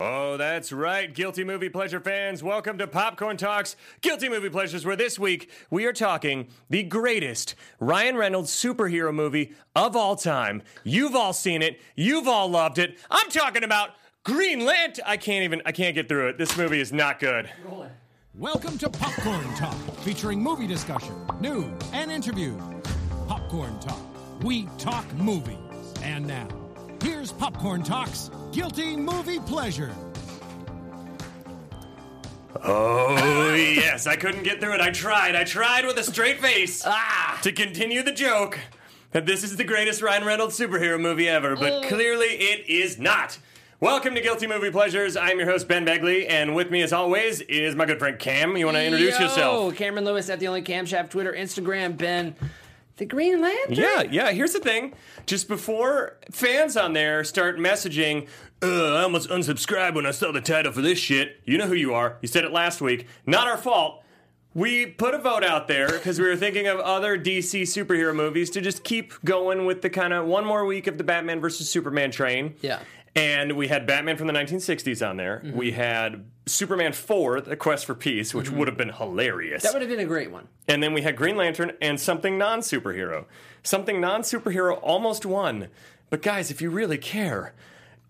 Oh, that's right, Guilty Movie Pleasure fans. Welcome to Popcorn Talks Guilty Movie Pleasures, where this week we are talking the greatest Ryan Reynolds superhero movie of all time. You've all seen it, you've all loved it. I'm talking about Green Lantern. I can't even, I can't get through it. This movie is not good. Welcome to Popcorn Talk, featuring movie discussion, news, and interviews. Popcorn Talk, we talk movies. And now, here's Popcorn Talk's Guilty Movie Pleasure. Oh, yes, I couldn't get through it. I tried. I tried with a straight face ah, to continue the joke that this is the greatest Ryan Reynolds superhero movie ever, but clearly it is not. Welcome to Guilty Movie Pleasures. I'm your host, Ben Begley, and with me, as always, is my good friend Cam. You want to introduce Yo, yourself? Cameron Lewis at the only camshaft, Twitter, Instagram, Ben. The Green Lantern. Yeah, yeah. Here's the thing. Just before fans on there start messaging, I almost unsubscribed when I saw the title for this shit. You know who you are. You said it last week. Not our fault. We put a vote out there because we were thinking of other DC superhero movies to just keep going with the kind of one more week of the Batman versus Superman train. Yeah. And we had Batman from the 1960s on there. Mm-hmm. We had Superman 4, The Quest for Peace, which would have been hilarious. That would have been a great one. And then we had Green Lantern and something non superhero. Something non superhero almost won. But guys, if you really care,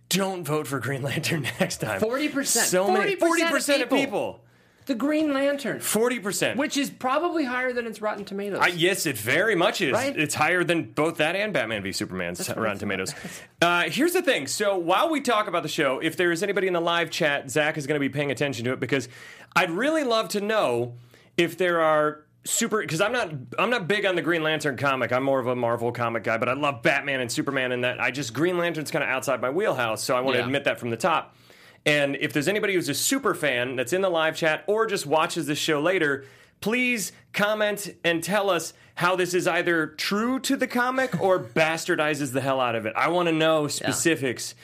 don't vote for Green Lantern next time. 40%. So many. 40% 40% of of people. The Green Lantern. 40%. Which is probably higher than its Rotten Tomatoes. I, yes, it very much is. Right? It's higher than both that and Batman v Superman's Rotten Tomatoes. Uh, here's the thing. So while we talk about the show, if there is anybody in the live chat, Zach is going to be paying attention to it because I'd really love to know if there are super because I'm not I'm not big on the Green Lantern comic. I'm more of a Marvel comic guy, but I love Batman and Superman and that I just Green Lantern's kind of outside my wheelhouse, so I want to Yeah. admit that from the top. And if there's anybody who's a super fan that's in the live chat or just watches this show later, please comment and tell us how this is either true to the comic or bastardizes the hell out of it. I want to know specifics.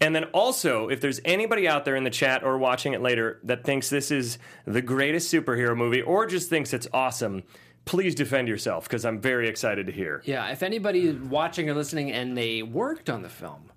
And then also, if there's anybody out there in the chat or watching it later that thinks this is the greatest superhero movie or just thinks it's awesome, please defend yourself because I'm very excited to hear. yeah, if anybody watching or listening and they worked on the film,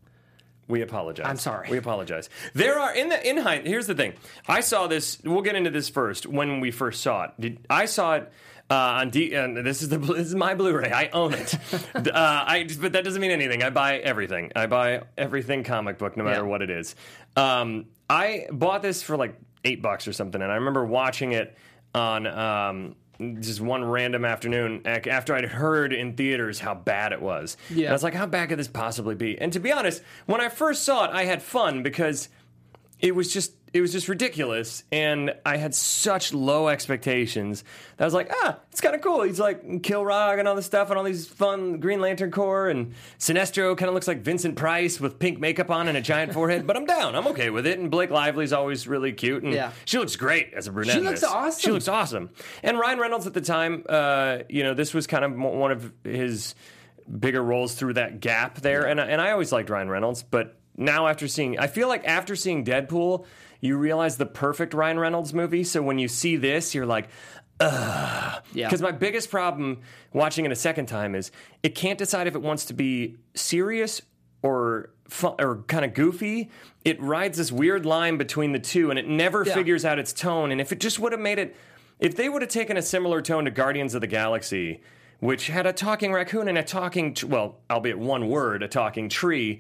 We apologize. I'm sorry. We apologize. There are in the in hind. Here's the thing. I saw this. We'll get into this first. When we first saw it, Did, I saw it uh, on D. And this is the this is my Blu-ray. I own it. uh, I but that doesn't mean anything. I buy everything. I buy everything comic book, no matter Yeah. what it is. Um, I bought this for like eight bucks or something, and I remember watching it on. Um, just one random afternoon after I'd heard in theaters how bad it was. Yeah. And I was like, how bad could this possibly be? And to be honest, when I first saw it, I had fun because it was just it was just ridiculous and I had such low expectations that I was like, ah, it's kind of cool. He's like Kill Kilowog and all this stuff and all these fun Green Lantern Corps and Sinestro kind of looks like Vincent Price with pink makeup on and a giant forehead, but I'm down. I'm okay with it. And Blake Lively's always really cute and Yeah. she looks great as a brunette. She looks awesome. She looks awesome. And Ryan Reynolds at the time, uh, you know, this was kind of one of his bigger roles through that gap there. And, and I always liked Ryan Reynolds, but now after seeing, I feel like after seeing Deadpool, you realize the perfect Ryan Reynolds movie. So when you see this, you're like, Ugh. yeah. because my biggest problem watching it a second time is it can't decide if it wants to be serious or fun, or kind of goofy. It rides this weird line between the two, and it never Yeah. figures out its tone. And if it just would have made it, if they would have taken a similar tone to Guardians of the Galaxy, which had a talking raccoon and a talking, well, albeit one word, a talking tree,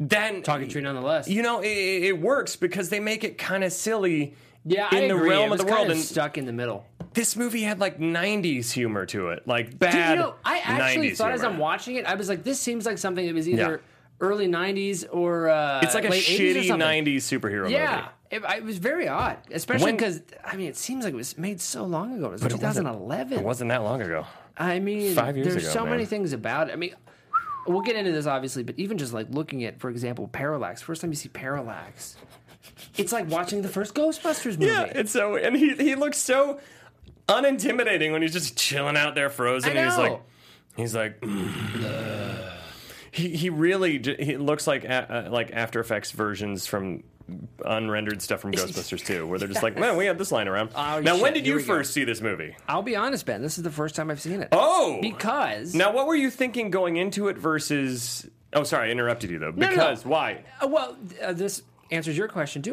then Talking tree nonetheless. You know, it, it works because they make it kind of silly. yeah, in I the agree. realm of the world, kind of and- stuck in the middle. this movie had like 90s humor to it like bad you know, I actually 90s thought as. I'm watching it, I was like, this seems like something that was either Yeah. early 90s or uh, it's like a late 80s or shitty 90s superhero Yeah, movie it, it was very odd, especially because I mean, it seems like it was made so long ago. It was it wasn't- 2011. it wasn't that long ago I mean, Five years there's ago, so man. many things about it. I mean, we'll get into this obviously, but even just like looking at, for example, Parallax. First time you see Parallax, it's like watching the first Ghostbusters movie. yeah it's so and he, he looks so unintimidating when he's just chilling out there frozen he's like he's like he, he really he looks like uh, like after effects versions from unrendered stuff from ghostbusters 2 where they're just like man we have this line around Oh, now when did you we go. first see this movie I'll be honest, Ben. This is the first time I've seen it. oh because now what were you thinking going into it versus oh sorry i interrupted you though no, no. because why Uh, well, uh, this answers your question too.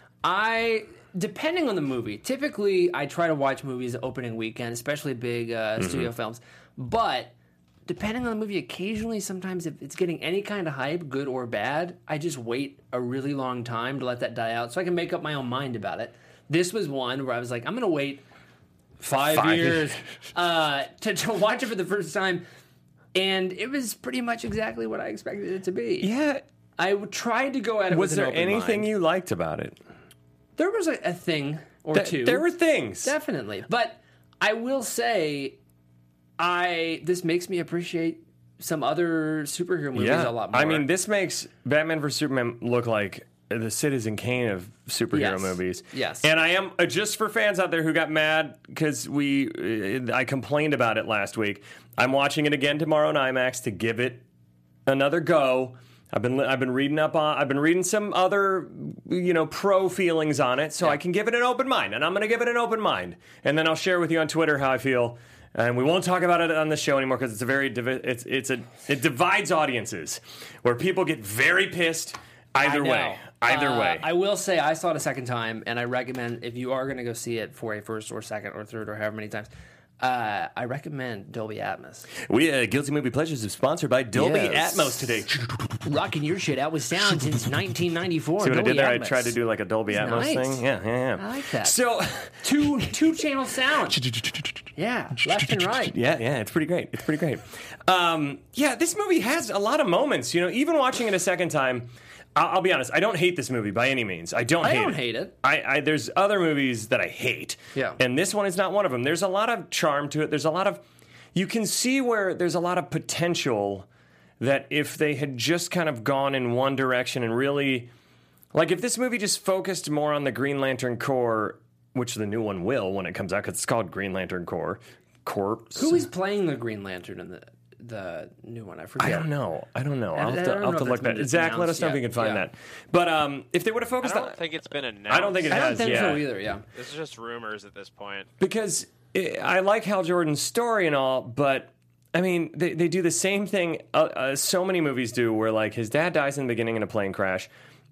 I depending on the movie. Typically, I try to watch movies opening weekend, especially big uh, studio films. But depending on the movie, occasionally, sometimes if it's getting any kind of hype, good or bad, I just wait a really long time to let that die out so I can make up my own mind about it. This was one where I was like, I'm going to wait five, Five years uh, to, to watch it for the first time. And it was pretty much exactly what I expected it to be. Yeah. I tried to go at it. Was there anything mind. you liked about it? There was a, a thing or Th- two. There were things. definitely, but I will say, I this makes me appreciate some other superhero movies yeah. a lot more. I mean, this makes Batman vs Superman look like the Citizen Kane of superhero Yes. movies. Yes. And I am uh, just for fans out there who got mad because we uh, I complained about it last week. I'm watching it again tomorrow in IMAX to give it another go. I've been I've been reading up on I've been reading some other you know pro feelings on it, so I can give it an open mind, and I'm going to give it an open mind, and then I'll share with you on Twitter how I feel, and we won't talk about it on the show anymore because it's a very divi- it's it's a it divides audiences where people get very pissed either way, either Uh, way. I will say I saw it a second time, and I recommend if you are going to go see it for a first or second or third or however many times, uh, I recommend Dolby Atmos. we uh, guilty movie pleasures is sponsored by Dolby Yes. Atmos today. Rocking your shit out with sound since 1994. See what I did there? I tried to do like a Dolby Atmos nice. thing. Yeah, yeah, yeah. I like that. So. two two channel sound. Yeah, left and right. Yeah, yeah, it's pretty great. It's pretty great. Um, yeah, this movie has a lot of moments. You know, even watching it a second time, I'll, I'll be honest. I don't hate this movie by any means. I don't. I hate don't it. hate it. I, I there's other movies that I hate. Yeah. and this one is not one of them. There's a lot of charm to it. There's a lot of you can see where there's a lot of potential that if they had just kind of gone in one direction and really like if this movie just focused more on the Green Lantern Corps, which the new one will when it comes out because it's called Green Lantern Corps. Corps. Who is playing the Green Lantern in the the new one? I forget. I don't know. I don't know. I'll have to, don't I'll have to look been that. Zach, let us know if you can find yet. that. But um, if they would have focused on, don't think it's been announced. I don't think it I don't has. think yeah. so either. Yeah. This is just rumors at this point. because i I like Hal Jordan's story and all, but I mean, they, they do the same thing uh, uh, so many movies do, where like his dad dies in the beginning in a plane crash,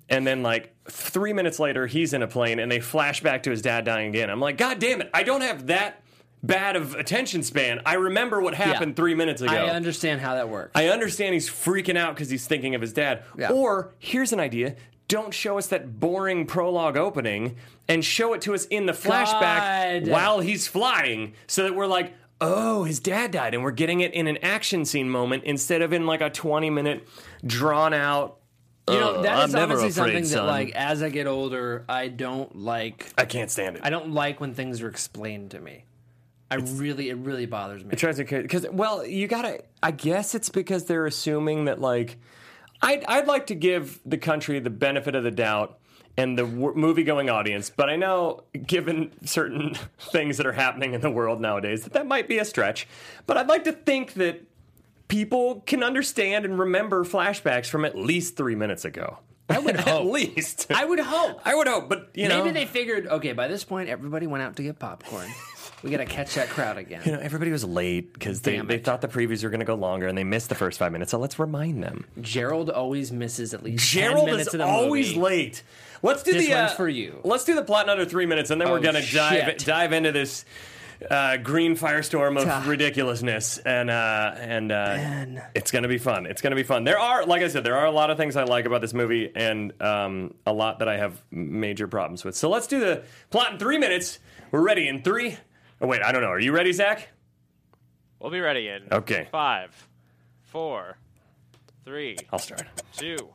and then like three minutes later he's in a plane, and they flash back to his dad dying again. I'm like, God damn it! I don't have that bad of attention span. I remember what happened Yeah. three minutes ago. I understand how that works. I understand he's freaking out because he's thinking of his dad. Yeah. Or here's an idea: don't show us that boring prologue opening and show it to us in the flashback God. while he's flying, so that we're like, oh, his dad died, and we're getting it in an action scene moment instead of in like a 20 minute drawn out. you know, "Uh, that I'm never obviously afraid, something that, like, as I get older, I don't like. I can't stand it. I don't like when things are explained to me. I really, it really bothers me. It tries to because well, you gotta. I guess it's because they're assuming that like, I'd I'd like to give the country the benefit of the doubt and the w- movie-going audience, but I know given certain things that are happening in the world nowadays that that might be a stretch. But I'd like to think that people can understand and remember flashbacks from at least three minutes ago. I would hope. at least. I would hope. I would hope, but you know Maybe know, they figured, okay, by this point, everybody went out to get popcorn. we got to catch that crowd again. you know, everybody was late because they, Damn they it. thought the previews were going to go longer and they missed the first five minutes. So let's remind them. Gerald always misses at least 10 Gerald minutes is of the always movie. late. Let's do This the. one's uh, for you. Let's do the plot in under three minutes, and then we're Oh, gonna dive shit. dive into this uh, green firestorm of ridiculousness, and uh, and uh, it's gonna be fun. It's gonna be fun. There are, like I said, there are a lot of things I like about this movie, and um, a lot that I have major problems with. So let's do the plot in three minutes. We're ready in three. Oh wait, I don't know. Are you ready, Zach? We'll be ready in Okay. five, four, three, I'll start. two,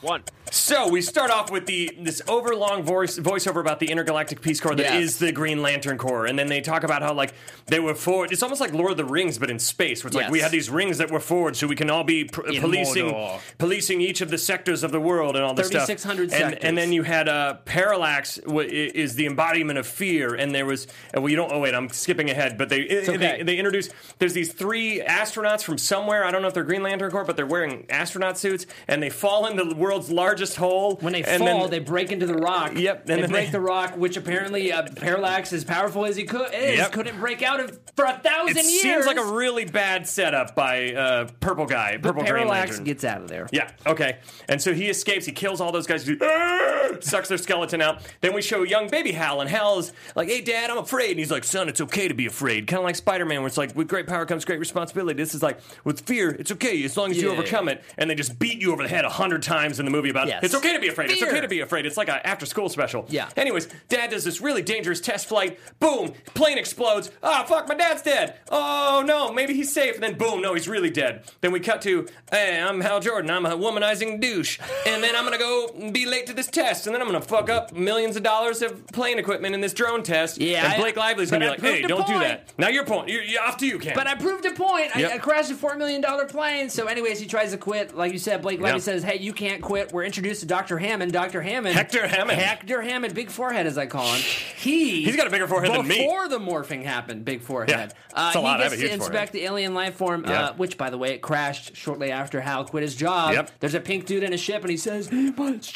One. So we start off with the this overlong voice voiceover about the intergalactic Peace Corps that is Yes. the Green Lantern Corps, and then they talk about how like they were forward. It's almost like Lord of the Rings, but in space. Where it's like we had these rings that were forward, so we can all be pr- policing Mordor. policing each of the sectors of the world and all this stuff. 3,600 and, sectors. and then you had uh, Parallax w- is the embodiment of fear, and there was well, you don't. Oh wait, I'm skipping ahead, but they okay. they, they introduce there's these three astronauts from somewhere. I don't know if they're Green Lantern Corps, but they're wearing astronaut suits, and they fall into the world's largest hole. When they fall, then- they break into the rock. Yep, and they break they- the rock, which apparently uh, Parallax, as powerful as he could is, Yep. couldn't break out of for a thousand It years. seems like a really bad setup by uh, Purple Guy, Purple Green Parallax gets out of there. Yeah, okay. And so he escapes, he kills all those guys, he sucks their skeleton out. Then we show young baby Hal, and Hal's like, hey, Dad, I'm afraid. And he's like, son, it's okay to be afraid. Kind of like Spider Man, where it's like, with great power comes great responsibility. This is like, with fear, it's okay as long as you Yeah. overcome it. And they just beat you over the head a hundred times in the movie about Yes. it's okay to be afraid. It's Fear. okay to be afraid. It's like an after school special. Yeah. Anyways, Dad does this really dangerous test flight. Boom, plane explodes. Ah, fuck, my dad's dead. Oh no, maybe he's safe. And then boom, no, he's really dead. Then we cut to, hey, I'm Hal Jordan. I'm a womanizing douche. And then I'm gonna go be late to this test. And then I'm gonna fuck up millions of dollars of plane equipment in this drone test. Yeah, And I- Blake Lively's gonna but be I like, hey, proved a don't do point. that. Now your point. You're, you're off to you, Cam. But I proved a point. I, Yep. I crashed a four million dollar plane. So, anyways, he tries to quit. Like you said, Blake Lively says, "Hey, you can't quit." We're introduced to Doctor Hammond. Doctor Hammond, Hector Hammond. Hector Hammond, big forehead as I call him. He He's got a bigger forehead than me. Before the morphing happened, big forehead. Yeah. It's a uh, lot. I He have gets a to inspect forehead. the alien life form, Yeah. uh, which, by the way, it crashed shortly after Hal quit his job. Yep. There's a pink dude in a ship, and he says, "But it's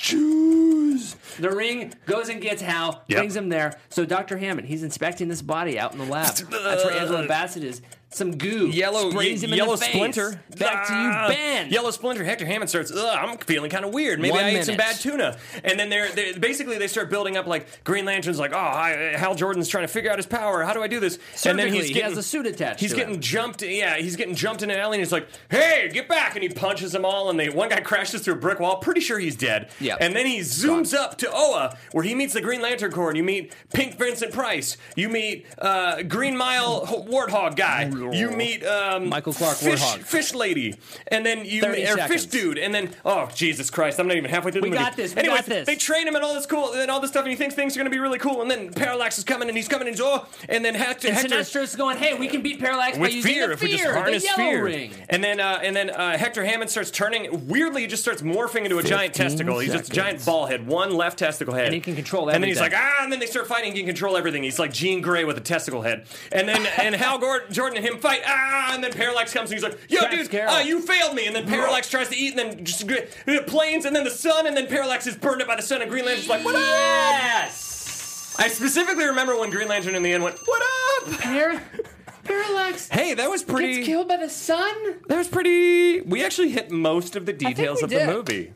choose." The ring goes and gets Hal, Yep. brings him there. So Dr. Hammond, he's inspecting this body out in the lab. That's where Angela Bassett is. Some goo Yellow, sprays him yellow in the face. splinter. Back to Ah, you, Ben. Yellow splinter. Hector Hammond starts. Ugh, I'm feeling kind of weird. Maybe One I ate some bad tuna. And then they're, they're basically they start building up like Green Lantern's like, oh, I, Hal Jordan's trying to figure out his power. How do I do this? and then he's he has a suit attached He's to getting him. jumped. Yeah, he's getting jumped in an alley. and He's like, hey, get back! And he punches them all. And they one guy crashes through a brick wall. Pretty sure he's dead. Yeah. And then he zooms up to Oa, where he meets the Green Lantern Corps. And you meet Pink Vincent Price. You meet uh, Green Mile Warthog guy. You meet um, Michael Clark Fish, Warthog. Fish Lady, and then you 30 or Fish. Dude, and then oh Jesus Christ, I'm not even halfway through the We movie. got this, we Anyways, got this. They train him and all this cool and all this stuff, and he thinks things are gonna be really cool, and then Parallax is coming and he's coming and he's oh, and then Hector, And Hector Sinestro's going, "Hey, we can beat Parallax by using fear the if fear, we just harness fear. ring." And then uh, and then uh, Hector Hammond starts turning weirdly. He just starts morphing into a giant 15 testicle. He's just a giant ball head, one left testicle head, And he can control And then he's like ah, and then they start fighting. He can control everything. He's like Jean Grey with a testicle head. And then and Hal Gordon, Jordan and him fight ah, and then Parallax comes and he's like, yo, Traps dude, Carol. ah, you failed me. And then Parallax tries to eat, and then just uh, planes, and then the sun, and then Parallax is burned up by the sun, and Green Lantern's like, what up? Yes. I specifically remember when Green Lantern in the end went, what up? Par- Parallax Hey, that was pretty. gets killed by the sun. That was pretty. We actually hit most of the details we of did. the movie.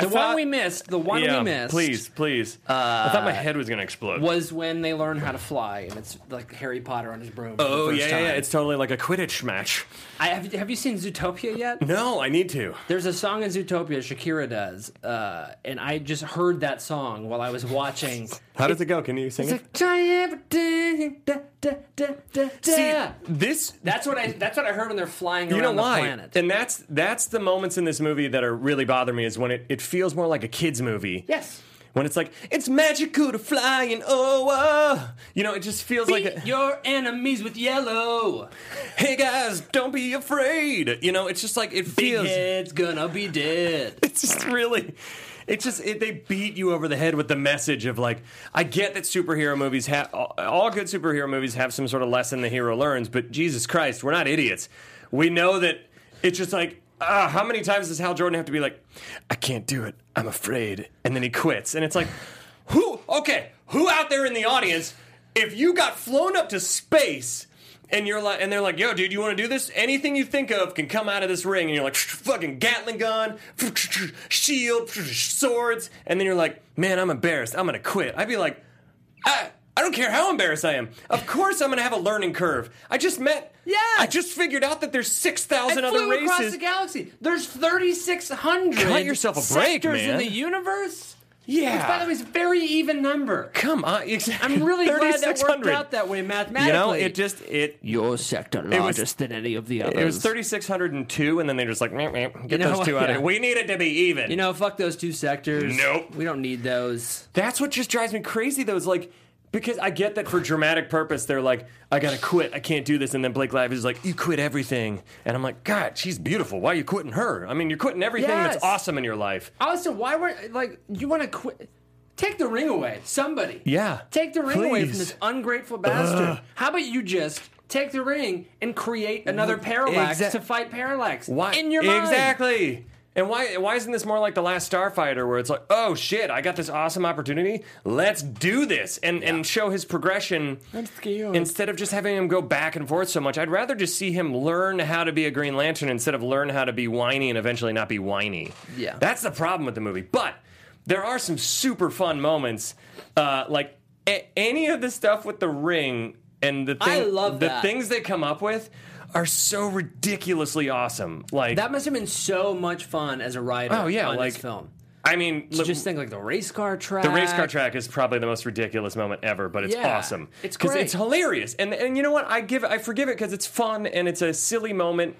The I one we missed, the one yeah, we missed, Please, please. I thought my head was gonna explode. was when they learn how to fly, and it's like Harry Potter on his broom. oh yeah, yeah, yeah. It's totally like a Quidditch match. I, have, have you seen Zootopia yet? No, I need to. There's a song in Zootopia Shakira does, uh, and I just heard that song while I was watching. How does it go? Can you sing It's it? like try everything. Da, da, da, See, this. That's what I. That's what I heard when they're flying You around know the planet. And that's that's the moments in this movie that are really bother me is when it, it feels more like a kids movie. yes. When it's like it's magical to fly and oh, uh, you know, it just feels Beat like a, your enemies with yellow. hey guys, don't be afraid. You know, it's just like it Big feels. head's gonna be dead. it's just really it's just it, they beat you over the head with the message of like i get that superhero movies have all, all good superhero movies have some sort of lesson the hero learns but jesus christ we're not idiots we know that it's just like ah, how many times does hal jordan have to be like i can't do it i'm afraid and then he quits and it's like who okay who out there in the audience if you got flown up to space and you're like, and they're like, "Yo, dude, you want to do this? Anything you think of can come out of this ring." And you're like, "Fucking Gatling gun, shield, swords," and then you're like, "Man, I'm embarrassed. I'm gonna quit." I'd be like, "I, I don't care how embarrassed I am. Of course, I'm gonna have a learning curve. I just met, Yeah. I just figured out that there's six I thousand other flew across the galaxy. There's 3,600 Cut yourself a break, sectors in the universe. Yeah. Which, by the way, is a very even number. Come on, exactly. I'm really glad that worked 3600. out that way mathematically. You know, it just it your sector was- larger than any of the others. it was 3602 and then they're just like meh, meh, get know those what? two out of Yeah. here. We need it to be even. You know, fuck those two sectors. Nope. We don't need those. That's what just drives me crazy though. Is like because I get that for dramatic purpose, they're like, I gotta quit, I can't do this, and then Blake Lively is like, you quit everything, and I'm like, God, she's beautiful. Why are you quitting her? I mean, you're quitting everything Yes. that's awesome in your life. Also, why weren't like you want to quit? Take the ring away, somebody. Yeah. Take the ring away from Please. this ungrateful bastard. How about you just take the ring and create another parallax to fight parallax Why in your mind? exactly? And why why isn't this more like the Last Starfighter, where it's like, oh shit, I got this awesome opportunity, let's do this, and and show his progression scared. instead of just having him go back and forth so much. I'd rather just see him learn how to be a Green Lantern instead of learn how to be whiny and eventually not be whiny. Yeah. that's the problem with the movie. But there are some super fun moments, uh, like a- any of the stuff with the ring and the thing, I love the that. things they come up with. Are so ridiculously awesome. Like That must have been so much fun as a writer. Oh, yeah, on like- this film. I mean, look, just think like the race car track. the race car track is probably the most ridiculous moment ever, but it's Yeah, awesome. it's because it's hilarious, and and you know what? I give I forgive it because it's fun and it's a silly moment,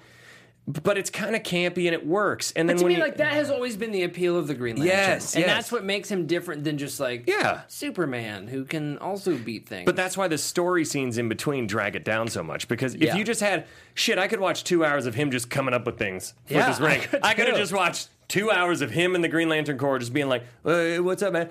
but it's kind of campy and it works. And then To when me, you, like that has always been the appeal of the Green Lantern. Yes, and yes. that's what makes him different than just like Yeah. Superman, who can also beat things. But that's why the story scenes in between drag it down so much. Because if Yeah. you just had shit, I could watch two hours of him just coming up with things with Yeah, his ring. I could have just watched two hours of him and the Green Lantern Corps just being like, "Hey, "What's up, man?"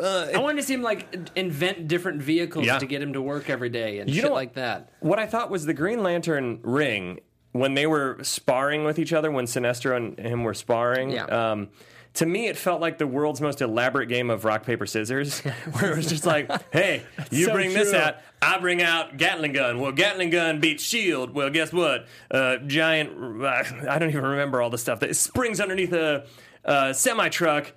Uh, I wanted to see him like invent different vehicles Yeah. to get him to work every day and You shit know like that. What I thought was the Green Lantern ring when they were sparring with each other, when Sinestro and him were sparring. Yeah. Um, to me, it felt like the world's most elaborate game of rock paper scissors, where it was just like, "Hey, you so bring this out, I bring out Gatling gun. Well, Gatling gun beats Shield. Well, guess what? Uh, giant. Uh, I don't even remember all the stuff that springs underneath a, uh semi truck."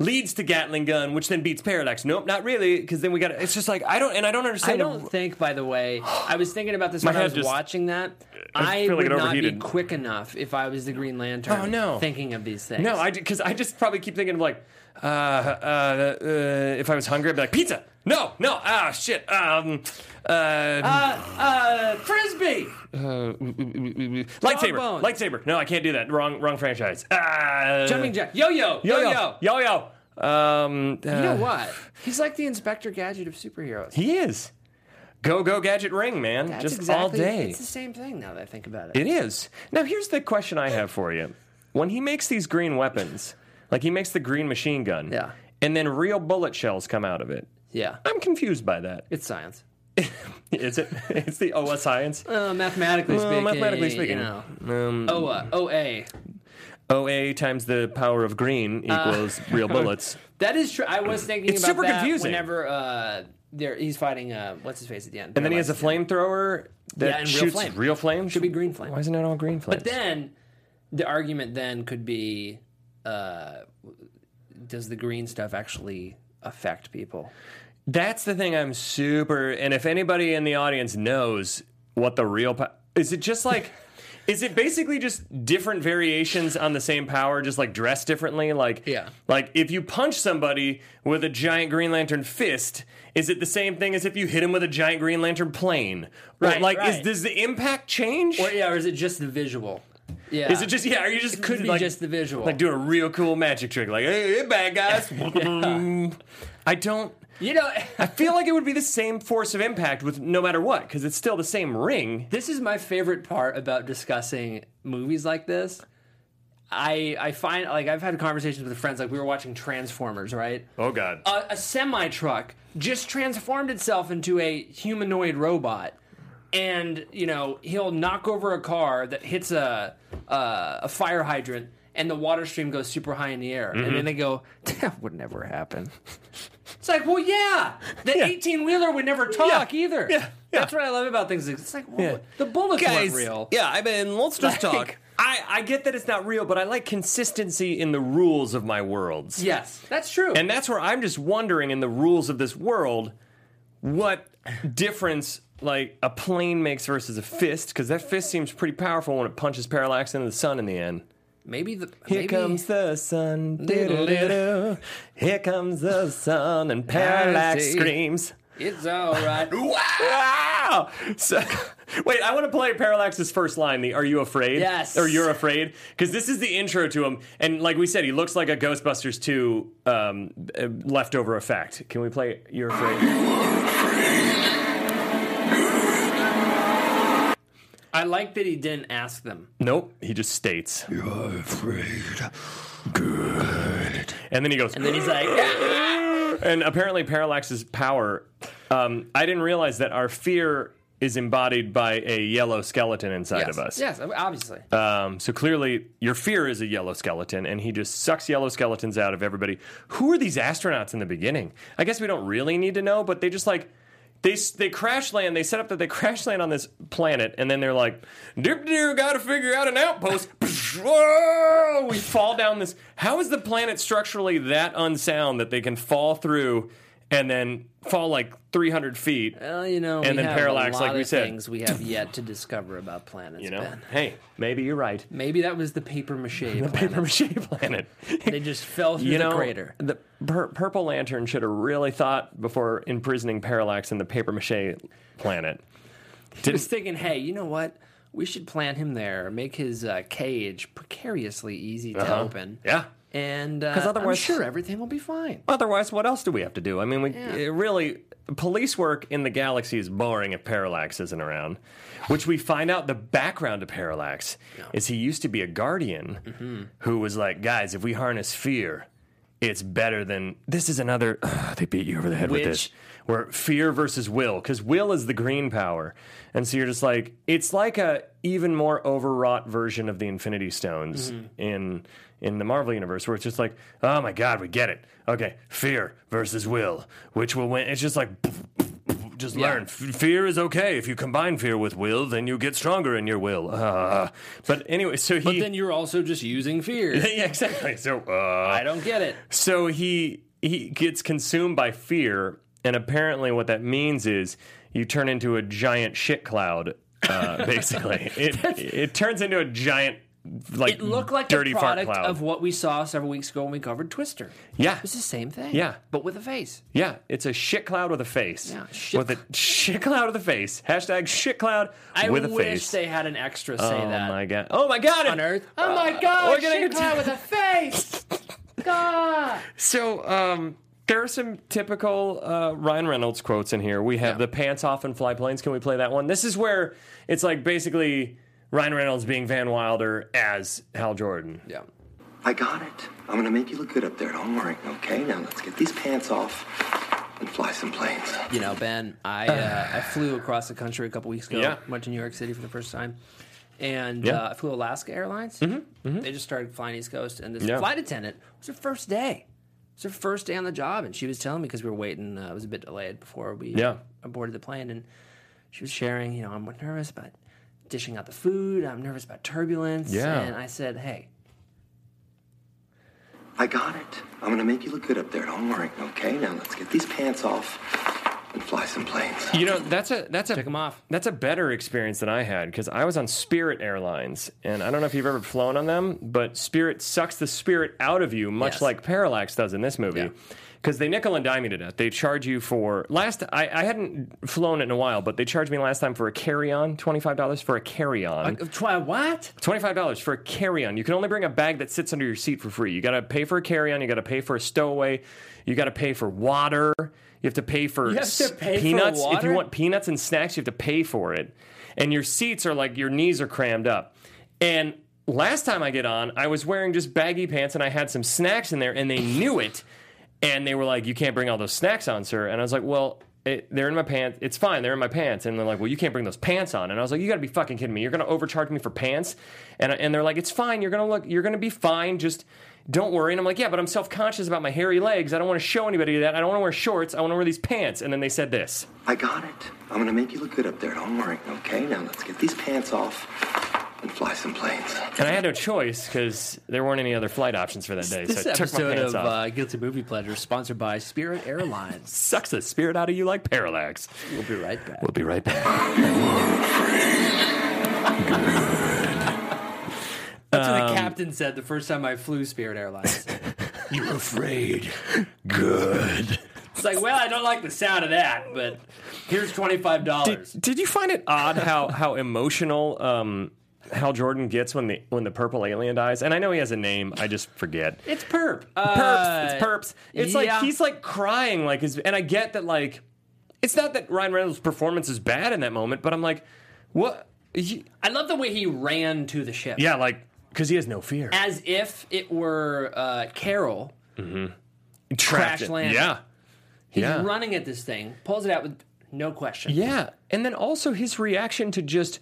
Leads to Gatling gun, which then beats Parallax. Nope, not really, because then we got. It's just like I don't, and I don't understand. I don't think, by the way, I was thinking about this when I was just- watching that. I I, feel like would not be quick enough if I was the Green Lantern. Oh, no. thinking of these things. No, I because I just probably keep thinking of like, uh, uh, uh, if I was hungry, I'd be like pizza. No, no, ah, shit. Um, uh, uh, frisbee. Uh, lightsaber, bones. lightsaber. No, I can't do that. Wrong, wrong franchise. Uh, Jumping jack. Yo yo. Yo yo. yo, yo. Um, You know what? He's like the Inspector Gadget of superheroes. He is. Go, go, gadget ring, man. That's just exactly, all day. It's the same thing now that I think about it. It is. Now, here's the question I have for you. When he makes these green weapons, like he makes the green machine gun, Yeah. and then real bullet shells come out of it, yeah, I'm confused by that. it's science. Is it? It's the OA science. Uh, mathematically Well, speaking, mathematically speaking. you know. OA, OA. OA times the power of green equals real bullets. That is true. I was thinking It's about super that confusing. whenever uh, there he's fighting uh, what's his face at the end. And then he has a flamethrower that Yeah, and real shoots flame. real flames. Should be green flame. Why isn't it all green flames? But then the argument then could be, uh, does the green stuff actually affect people? That's the thing I'm super. And if anybody in the audience knows what the real po- is, it just like. Is it basically just different variations on the same power, just like dressed differently? Like, Yeah. like if you punch somebody with a giant Green Lantern fist, is it the same thing as if you hit him with a giant Green Lantern plane? Or, Right, like, is does the impact change? Or yeah, or is it just the visual? Yeah. Is it just yeah? Are you just could be like, just the visual. like doing a real cool magic trick? Like hey, hey bad guys. I don't. you know? I feel like it would be the same force of impact with no matter what because it's still the same ring. This is my favorite part about discussing movies like this. I I find like I've had conversations with friends like we were watching Transformers, right? Oh God. A, a semi truck just transformed itself into a humanoid robot, and you know he'll knock over a car that hits a a, a fire hydrant, and the water stream goes super high in the air, and then mm-hmm. they go, "That would never happen." It's like, well, yeah, the eighteen wheeler would never talk either. Yeah, yeah. That's what I love about things. It's like, well, Yeah. the bullets Guys, weren't real. yeah, I mean, let's just Like- talk. I, I get that it's not real, but I like consistency in the rules of my worlds. Yes, that's true. And that's where I'm just wondering in the rules of this world what difference like a plane makes versus a fist because that fist seems pretty powerful when it punches parallax into the sun in the end. Maybe the Here maybe, comes the sun. diddle-diddle. Here comes the sun, and Parallax screams. It's all right. Wow! So, wait, I want to play Parallax's first line. The "Are you afraid?" Yes. Or "You're afraid?" Because this is the intro to him, and like we said, he looks like a Ghostbusters 2 um, uh, leftover effect. Can we play "You're afraid"? I like that he didn't ask them. Nope. He just states, "You're afraid." Good. And then he goes, And then he's like, and apparently Parallax's power. Um, I didn't realize that our fear is embodied by a yellow skeleton inside yes. of us. Yes, obviously. Um, so clearly, your fear is a yellow skeleton, and he just sucks yellow skeletons out of everybody. Who are these astronauts in the beginning? I guess we don't really need to know, but they just like they they crash land. They set up that they crash land on this planet, and then they're like, "Dip doo, got to figure out an outpost." Whoa! We fall down this. How is the planet structurally that unsound that they can fall through and then fall like 300 feet? well, you know, and then parallax, like we said. things we have yet to discover about planets. You know, Ben. hey, maybe you're right. Maybe that was the paper mache. planet. The paper mache planet. They just fell through you the know, crater. The pur- Purple Lantern should have really thought before imprisoning Parallax in the paper mache planet. I was thinking, hey, you know what? We should plant him there, make his uh, cage precariously easy to open. Uh-huh. Yeah. And uh, 'Cause I'm otherwise- sure everything will be fine. Otherwise, what else do we have to do? I mean, we it really police work in the galaxy is boring if Parallax isn't around. Which we find out the background of Parallax is he used to be a guardian Mm-hmm. who was like, guys, if we harness fear, it's better than this is another. they beat you over the head with this. Where fear versus will, because will is the green power, and so you're just like it's like a even more overwrought version of the Infinity Stones Mm-hmm. in in the Marvel universe, where it's just like, oh my god, we get it. Okay, fear versus will, which will win? It's just like. Just learn. F- fear is okay. If you combine fear with will, then you get stronger in your will. Uh, but anyway, so he. But then you're also just using fear. yeah, exactly. So uh, I don't get it. so he he gets consumed by fear, and apparently, what that means is you turn into a giant shit cloud. Uh, basically, it it turns into a giant like It looked like dirty the product fart cloud. of what we saw several weeks ago when we covered Twister. yeah, It's the same thing. Yeah. But with a face. yeah. It's a shit cloud with a face. Yeah, shit- with a shit cloud with a face. Hashtag shit cloud I with a face. I wish they had an extra say oh that Oh my god! Oh my god! on Earth. Oh my God! we're getting shit cloud with a face. God. So, um, there are some typical uh, Ryan Reynolds quotes in here. We have Yeah. the pants off and fly planes. Can we play that one? This is where it's like basically Ryan Reynolds being Van Wilder as Hal Jordan. Yeah. I got it. I'm gonna make you look good up there. Don't worry. Okay, now let's get these pants off and fly some planes. You know, Ben, I uh, I flew across the country a couple weeks ago. Yeah. Went to New York City for the first time. And Yeah. uh, I flew Alaska Airlines. Mm-hmm, They just started flying East Coast, and this Yeah. flight attendant was her first day. It was her first day on the job, and she was telling me because we were waiting. Uh, it was a bit delayed before we Yeah. boarded the plane, and she was sharing. You know, I'm nervous about dishing out the food. I'm nervous about turbulence. Yeah. And I said, hey, I got it. I'm gonna make you look good up there. Don't worry. Okay, now let's get these pants off and fly some planes. You know, that's a that's a Take 'em off. That's a better experience than I had because I was on Spirit Airlines, and I don't know if you've ever flown on them, but Spirit sucks the spirit out of you, much Yes. like Parallax does in this movie. Because they nickel and dime you to death. They charge you for last. I, I hadn't flown it in a while, but they charged me last time for a carry-on, twenty five dollars for a carry-on. uh, try what? Twenty-five dollars for a carry-on. You can only bring a bag that sits under your seat for free. You got to pay for a carry-on. You got to pay for a stowaway. You got to pay for water. You have to pay for You have to pay for peanuts. If you want peanuts and snacks, you have to pay for it. And your seats are like your knees are crammed up. And last time I get on, I was wearing just baggy pants and I had some snacks in there, and they knew it. And they were like, "You can't bring all those snacks on, sir." And I was like, "Well." It, they're in my pants. It's fine. They're in my pants. And they're like, well, you can't bring those pants on. And I was like, you got to be fucking kidding me. You're going to overcharge me for pants? And, and they're like, it's fine. You're going to look, you're going to be fine. Just don't worry. And I'm like, yeah, but I'm self conscious about my hairy legs. I don't want to show anybody that. I don't want to wear shorts. I want to wear these pants. And then they said this. I got it. I'm gonna make you look good up there. Don't worry. Okay, now let's get these pants off and fly some planes. And I had no choice because there weren't any other flight options for that day. This so I took my episode pants of off. uh, Guilty Movie Pleasure sponsored by Spirit Airlines. Sucks the spirit out of you like Parallax. We'll be right back. We'll be right back. That's when the captain captain said the first time I flew Spirit Airlines. You're afraid. Good. It's like, well, I don't like the sound of that, but here's twenty five Did, dollars. did you find it odd how how emotional um, Hal Jordan gets when the when the purple alien dies? And I know he has a name, I just forget. It's perp. Perps. It's perps. It's yeah. like he's like crying, like his. And I get that, like, it's not that Ryan Reynolds' performance is bad in that moment, but I'm like, what? He- I love the way he ran to the ship. yeah, like because he has no fear. As if it were uh, Carol. Trapped crash landing. Yeah, He's Yeah. running at this thing, pulls it out with no question. yeah, and then also his reaction to just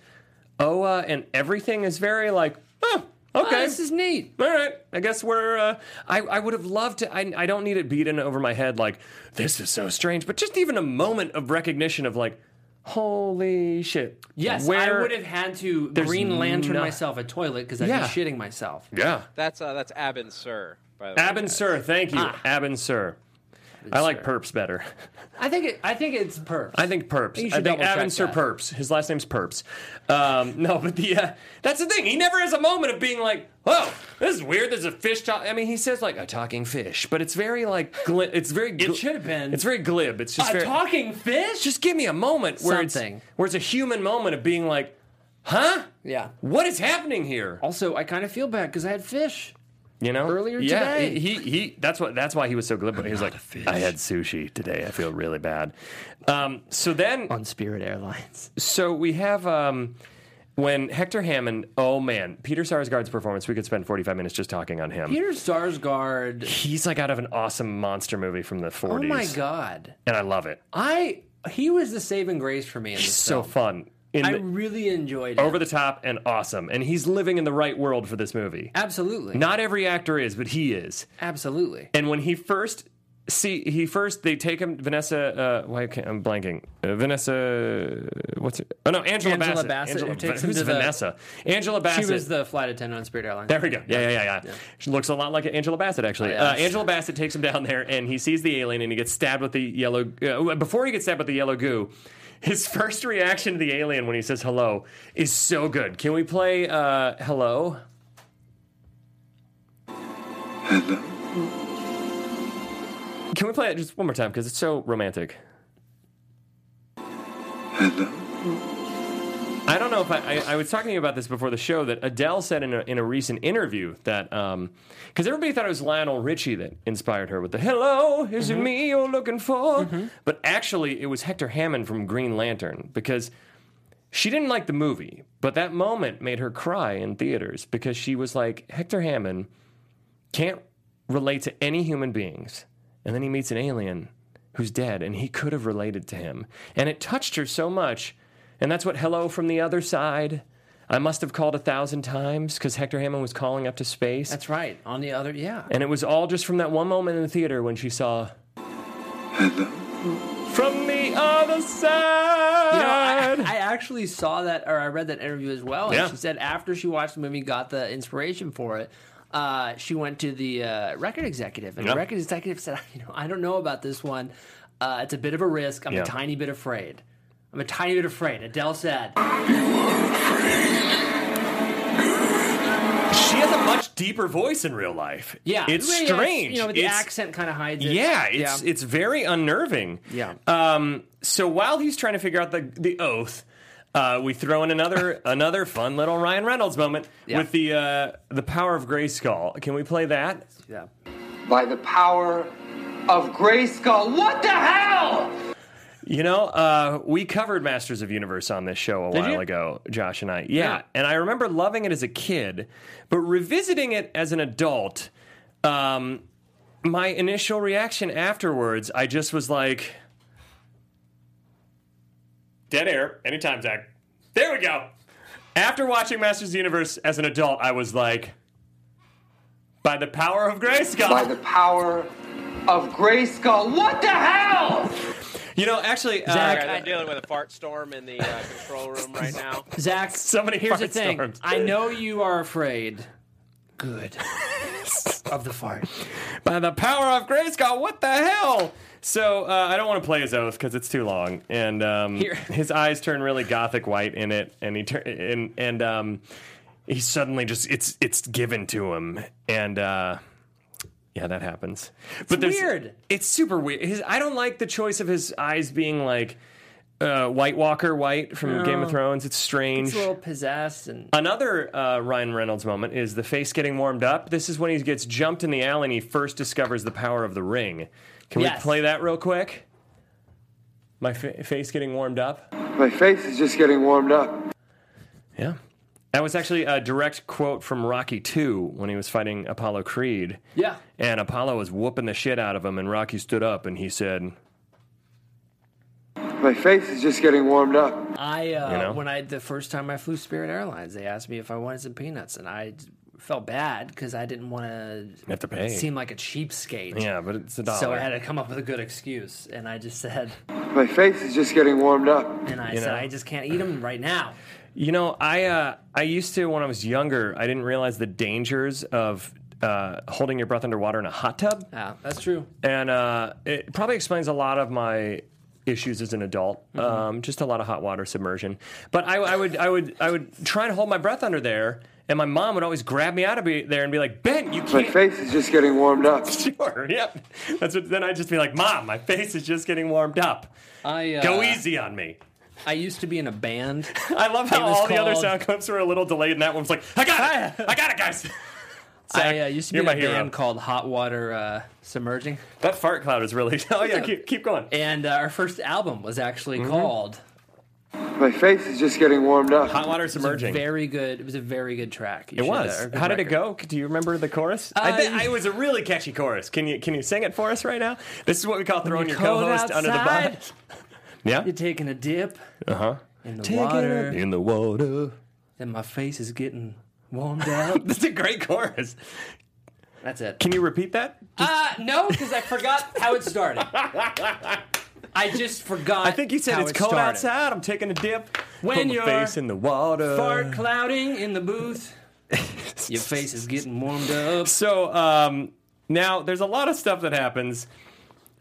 Oa and everything is very like, oh, Oh, okay, this is neat. all right. I guess we're. Uh, I I would have loved to. I I don't need it beaten over my head like this is so strange, but just even a moment of recognition of like, holy shit. Yes, Where- I would have had to There's Green Lantern no- myself a toilet because I'd Yeah. be shitting myself. Yeah. That's uh, that's Abin Sur. By the way, Abin guys. Sir, thank you. Ah. Abin Sur. I like Perps better. I think it. I think it's Perps. I think Perps. You I should think double-check Abin Sur that. Perps. His last name's Perps. Um, no, but the uh, that's the thing. He never has a moment of being like, "Whoa, this is weird." There's a fish talk. I mean, he says like a talking fish, but it's very like gli- it's very. Gl- It should have been It's very glib. It's just a very. talking fish. just give me a moment where Something. it's where it's a human moment of being like, "Huh? yeah. What is happening here?" Also, I kind of feel bad because I had fish. You know, Earlier yeah, today. he he. That's what. That's why he was so glib. He was like, "I had sushi today. I feel really bad." Um, so then, on Spirit Airlines. so we have um, when Hector Hammond. Oh man, Peter Sarsgaard's performance. We could spend forty five minutes just talking on him. Peter Sarsgaard. He's like out of an awesome monster movie from the forties. Oh forties. my god. And I love it. I he was the saving grace for me in this He's so film. fun. I the- really enjoyed it. over the top and awesome, and he's living in the right world for this movie. Absolutely. Not every actor is, but he is. Absolutely. And when he first see, he first they take him Vanessa. Uh, why can't I'm blanking? Uh, Vanessa. What's it? Oh no, Angela, Angela Bassett. Bassett, Angela, takes him who's to the- Vanessa? Angela Bassett. She was the flight attendant on Spirit Airlines. There we go. Yeah, yeah, yeah, yeah. She looks a lot like Angela Bassett, actually. Oh, yeah. uh, Angela Bassett takes him down there, and he sees the alien, and he gets stabbed with the yellow. Uh, before he gets stabbed with the yellow goo, his first reaction to the alien when he says hello is so good. Can we play uh, hello? Hello? Can we play it just one more time because it's so romantic? Hello? I don't know if I, I, I was talking about this before the show that Adele said in a, in a recent interview that um, because everybody thought it was Lionel Richie that inspired her with the "Hello, is it mm-hmm. me you're looking for?" Mm-hmm. But actually, it was Hector Hammond from Green Lantern because she didn't like the movie, but that moment made her cry in theaters because she was like, Hector Hammond can't relate to any human beings, and then he meets an alien who's dead, and he could have related to him, and it touched her so much. And that's what Hello from the Other Side. I must have called a thousand times because Hector Hammond was calling up to space. That's right. On the other, yeah. and it was all just from that one moment in the theater when she saw Hello? From the Other Side. You know, I, I actually saw that, or I read that interview as well. And Yeah. she said after she watched the movie, got the inspiration for it. Uh, she went to the uh, record executive, and Yeah. the record executive said, "You know, I don't know about this one. Uh, it's a bit of a risk. I'm Yeah. a tiny bit afraid. I'm a tiny bit afraid." Adele said, she has a much deeper voice in real life. "Yeah, it's Yeah, yeah, strange. You know, the It's- accent kind of hides it. Yeah, it's it's very unnerving. Yeah. Um. So while he's trying to figure out the the oath, uh, we throw in another another fun little Ryan Reynolds moment Yeah. with the uh, the power of Grayskull. Can we play that? yeah. by the power of Grayskull. What the hell? You know, uh, we covered Masters of Universe on this show a Did while you? ago, Josh and I. Yeah, Yeah. and I remember loving it as a kid, but revisiting it as an adult, um, my initial reaction afterwards, I just was like, "Dead air, anytime, Zach." There we go. After watching Masters of the Universe as an adult, I was like, "By the power of Grayskull." By the power of Grayskull. What the hell? You know, actually, uh, Zach, I'm dealing with a fart storm in the uh, control room right now. Zach, So many here's the thing. storms. I know you are afraid. Good. of the fart. by the power of Grayskull. What the hell? So uh, I don't want to play his oath because it's too long, and um, his eyes turn really gothic white in it, and he turn and and um, he suddenly just it's it's given to him, and uh, yeah, that happens. But there's- weird. It's super weird. His, I don't like the choice of his eyes being like uh, White Walker white from Game of Thrones. It's strange. It's a little possessed and Another uh, Ryan Reynolds moment is the face getting warmed up. This is when he gets jumped in the alley and he first discovers the power of the ring. Can Yes. we play that real quick? My fa- face getting warmed up. My face is just getting warmed up. Yeah. That was actually a direct quote from Rocky 2 when he was fighting Apollo Creed. yeah. And Apollo was whooping the shit out of him, and Rocky stood up and he said, My face is just getting warmed up. I uh, You know? when I the first time I flew Spirit Airlines, they asked me if I wanted some peanuts, and I felt bad because I didn't want to have to pay. seem like a cheapskate. Yeah, but it's a dollar. So I had to come up with a good excuse, and I just said, My face is just getting warmed up. and I You said, know? I just can't eat them right now. You know, I uh, I used to when I was younger. I didn't realize the dangers of uh, holding your breath underwater in a hot tub, Yeah, that's true. and uh, it probably explains a lot of my issues as an adult. Mm-hmm. Um, just a lot of hot water submersion. But I, I would I would I would try and hold my breath under there, and my mom would always grab me out of be- there and be like, "Ben, you My can't." My face is just getting warmed up. Sure. Yep. That's what. Then I'd just be like, "Mom, my face is just getting warmed up. I uh, Go easy on me." I used to be in a band. I love how was all the other sound clips were a little delayed, and that one was like, "I got it, I got it, guys." Zach, I uh, used to be in my a hero. band called Hot Water uh, Submerging, That fart cloud is really. Oh yeah, keep, keep going. and uh, our first album was actually Mm-hmm. called My face is just getting warmed up. Hot water It was a submerging. very good. It was a very good track. You It uh, was. or good How did it go? Do you remember the chorus? I Uh, bet it was a really catchy chorus. Can you can you sing it for us right now? This is what we call throwing your co-host under the bus. Yeah. You're taking a dip Uh huh. in the water, in the water. and my face is getting warmed up. That's a great chorus. That's it. Can you repeat that? Uh, no, because I forgot how it started. I just forgot. I think you said how it's it cold started. outside. I'm taking a dip. When Put my you're face in the water. Fart clouding in the booth. Your face is getting warmed up. So um, now there's a lot of stuff that happens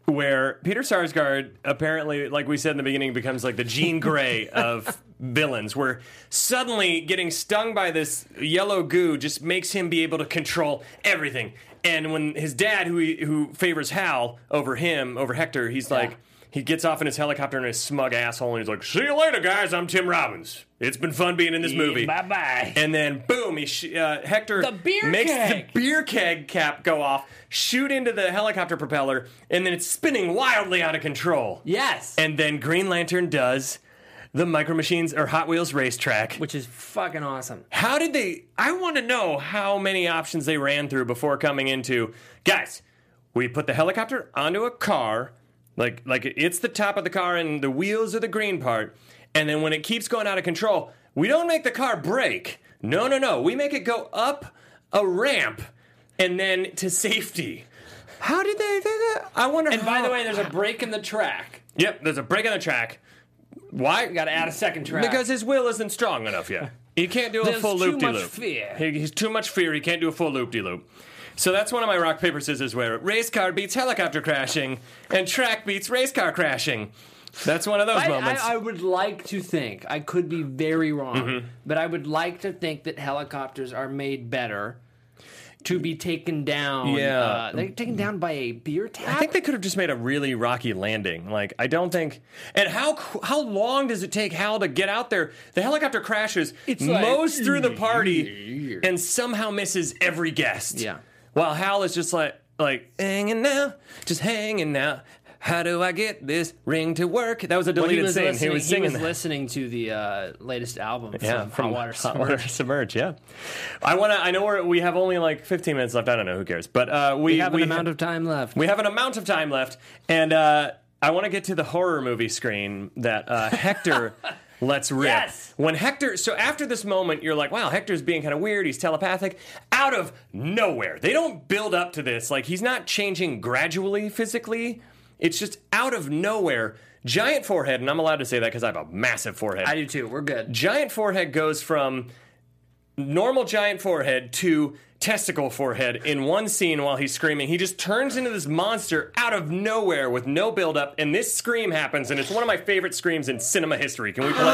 where Peter Sarsgaard apparently, like we said in the beginning, becomes like the Jean Grey of villains, where suddenly getting stung by this yellow goo just makes him be able to control everything. And when his dad, who he, who favors Hal over him, over Hector, he's like. He gets off in his helicopter and his smug asshole, and he's like, "See you later, guys. I'm Tim Robbins. It's been fun being in this movie." Bye bye. And then boom, he sh- uh, Hector The beer makes keg. the beer keg cap go off, shoot into the helicopter propeller, and then it's spinning wildly out of control. Yes. And then Green Lantern does the Micro Machines or Hot Wheels racetrack. Which is fucking awesome. How did they? I want to know how many options they ran through before coming into. Guys, we put the helicopter onto a car, like like it's the top of the car and the wheels are the green part, and then when it keeps going out of control, we don't make the car break. No, no, no. We make it go up a ramp and then to safety. How did they do that? I wonder. And by how- the way, there's a break in the track. yep, there's a break in the track. Why? Got to add a second track. Because his will isn't strong enough yet. He can't do a There's full too loop de much loop. fear. He's too much fear. He can't do a full loop de loop. So that's one of my rock paper scissors where race car beats helicopter crashing and track beats race car crashing. That's one of those I, moments. I, I would like to think, I could be very wrong, Mm-hmm. but I would like to think that helicopters are made better to be taken down. Yeah. Uh, they're taken down by a beer tap. I think they could have just made a really rocky landing. Like I don't think. And how how long does it take Hal to get out there? The helicopter crashes, It's like- mows through the party, and somehow misses every guest. Yeah. While Hal is just like like hanging now, just hanging now. How do I get this ring to work? That was a deleted he was scene. he was singing. that. listening to the uh, latest album from, Yeah, Hot Water Hot Water Submerge. Yeah, I want to. I know we're, we have only like 15 minutes left. I don't know. Who cares? But uh, we, We have an we amount of time left. We have an amount of time left, and uh, I want to get to the horror movie screen that uh, Hector lets rip. Yes! When Hector, so after this moment, you're like, wow, Hector's being kind of weird. He's telepathic. Out of nowhere, they don't build up to this. Like he's not changing gradually physically. It's just out of nowhere. Giant forehead, and I'm allowed to say that because I have a massive forehead I do too. We're good. giant forehead goes from normal giant forehead to testicle forehead in one scene while he's screaming. He just turns into this monster out of nowhere with no buildup, and this scream happens, and it's one of my favorite screams in cinema history. Can we play?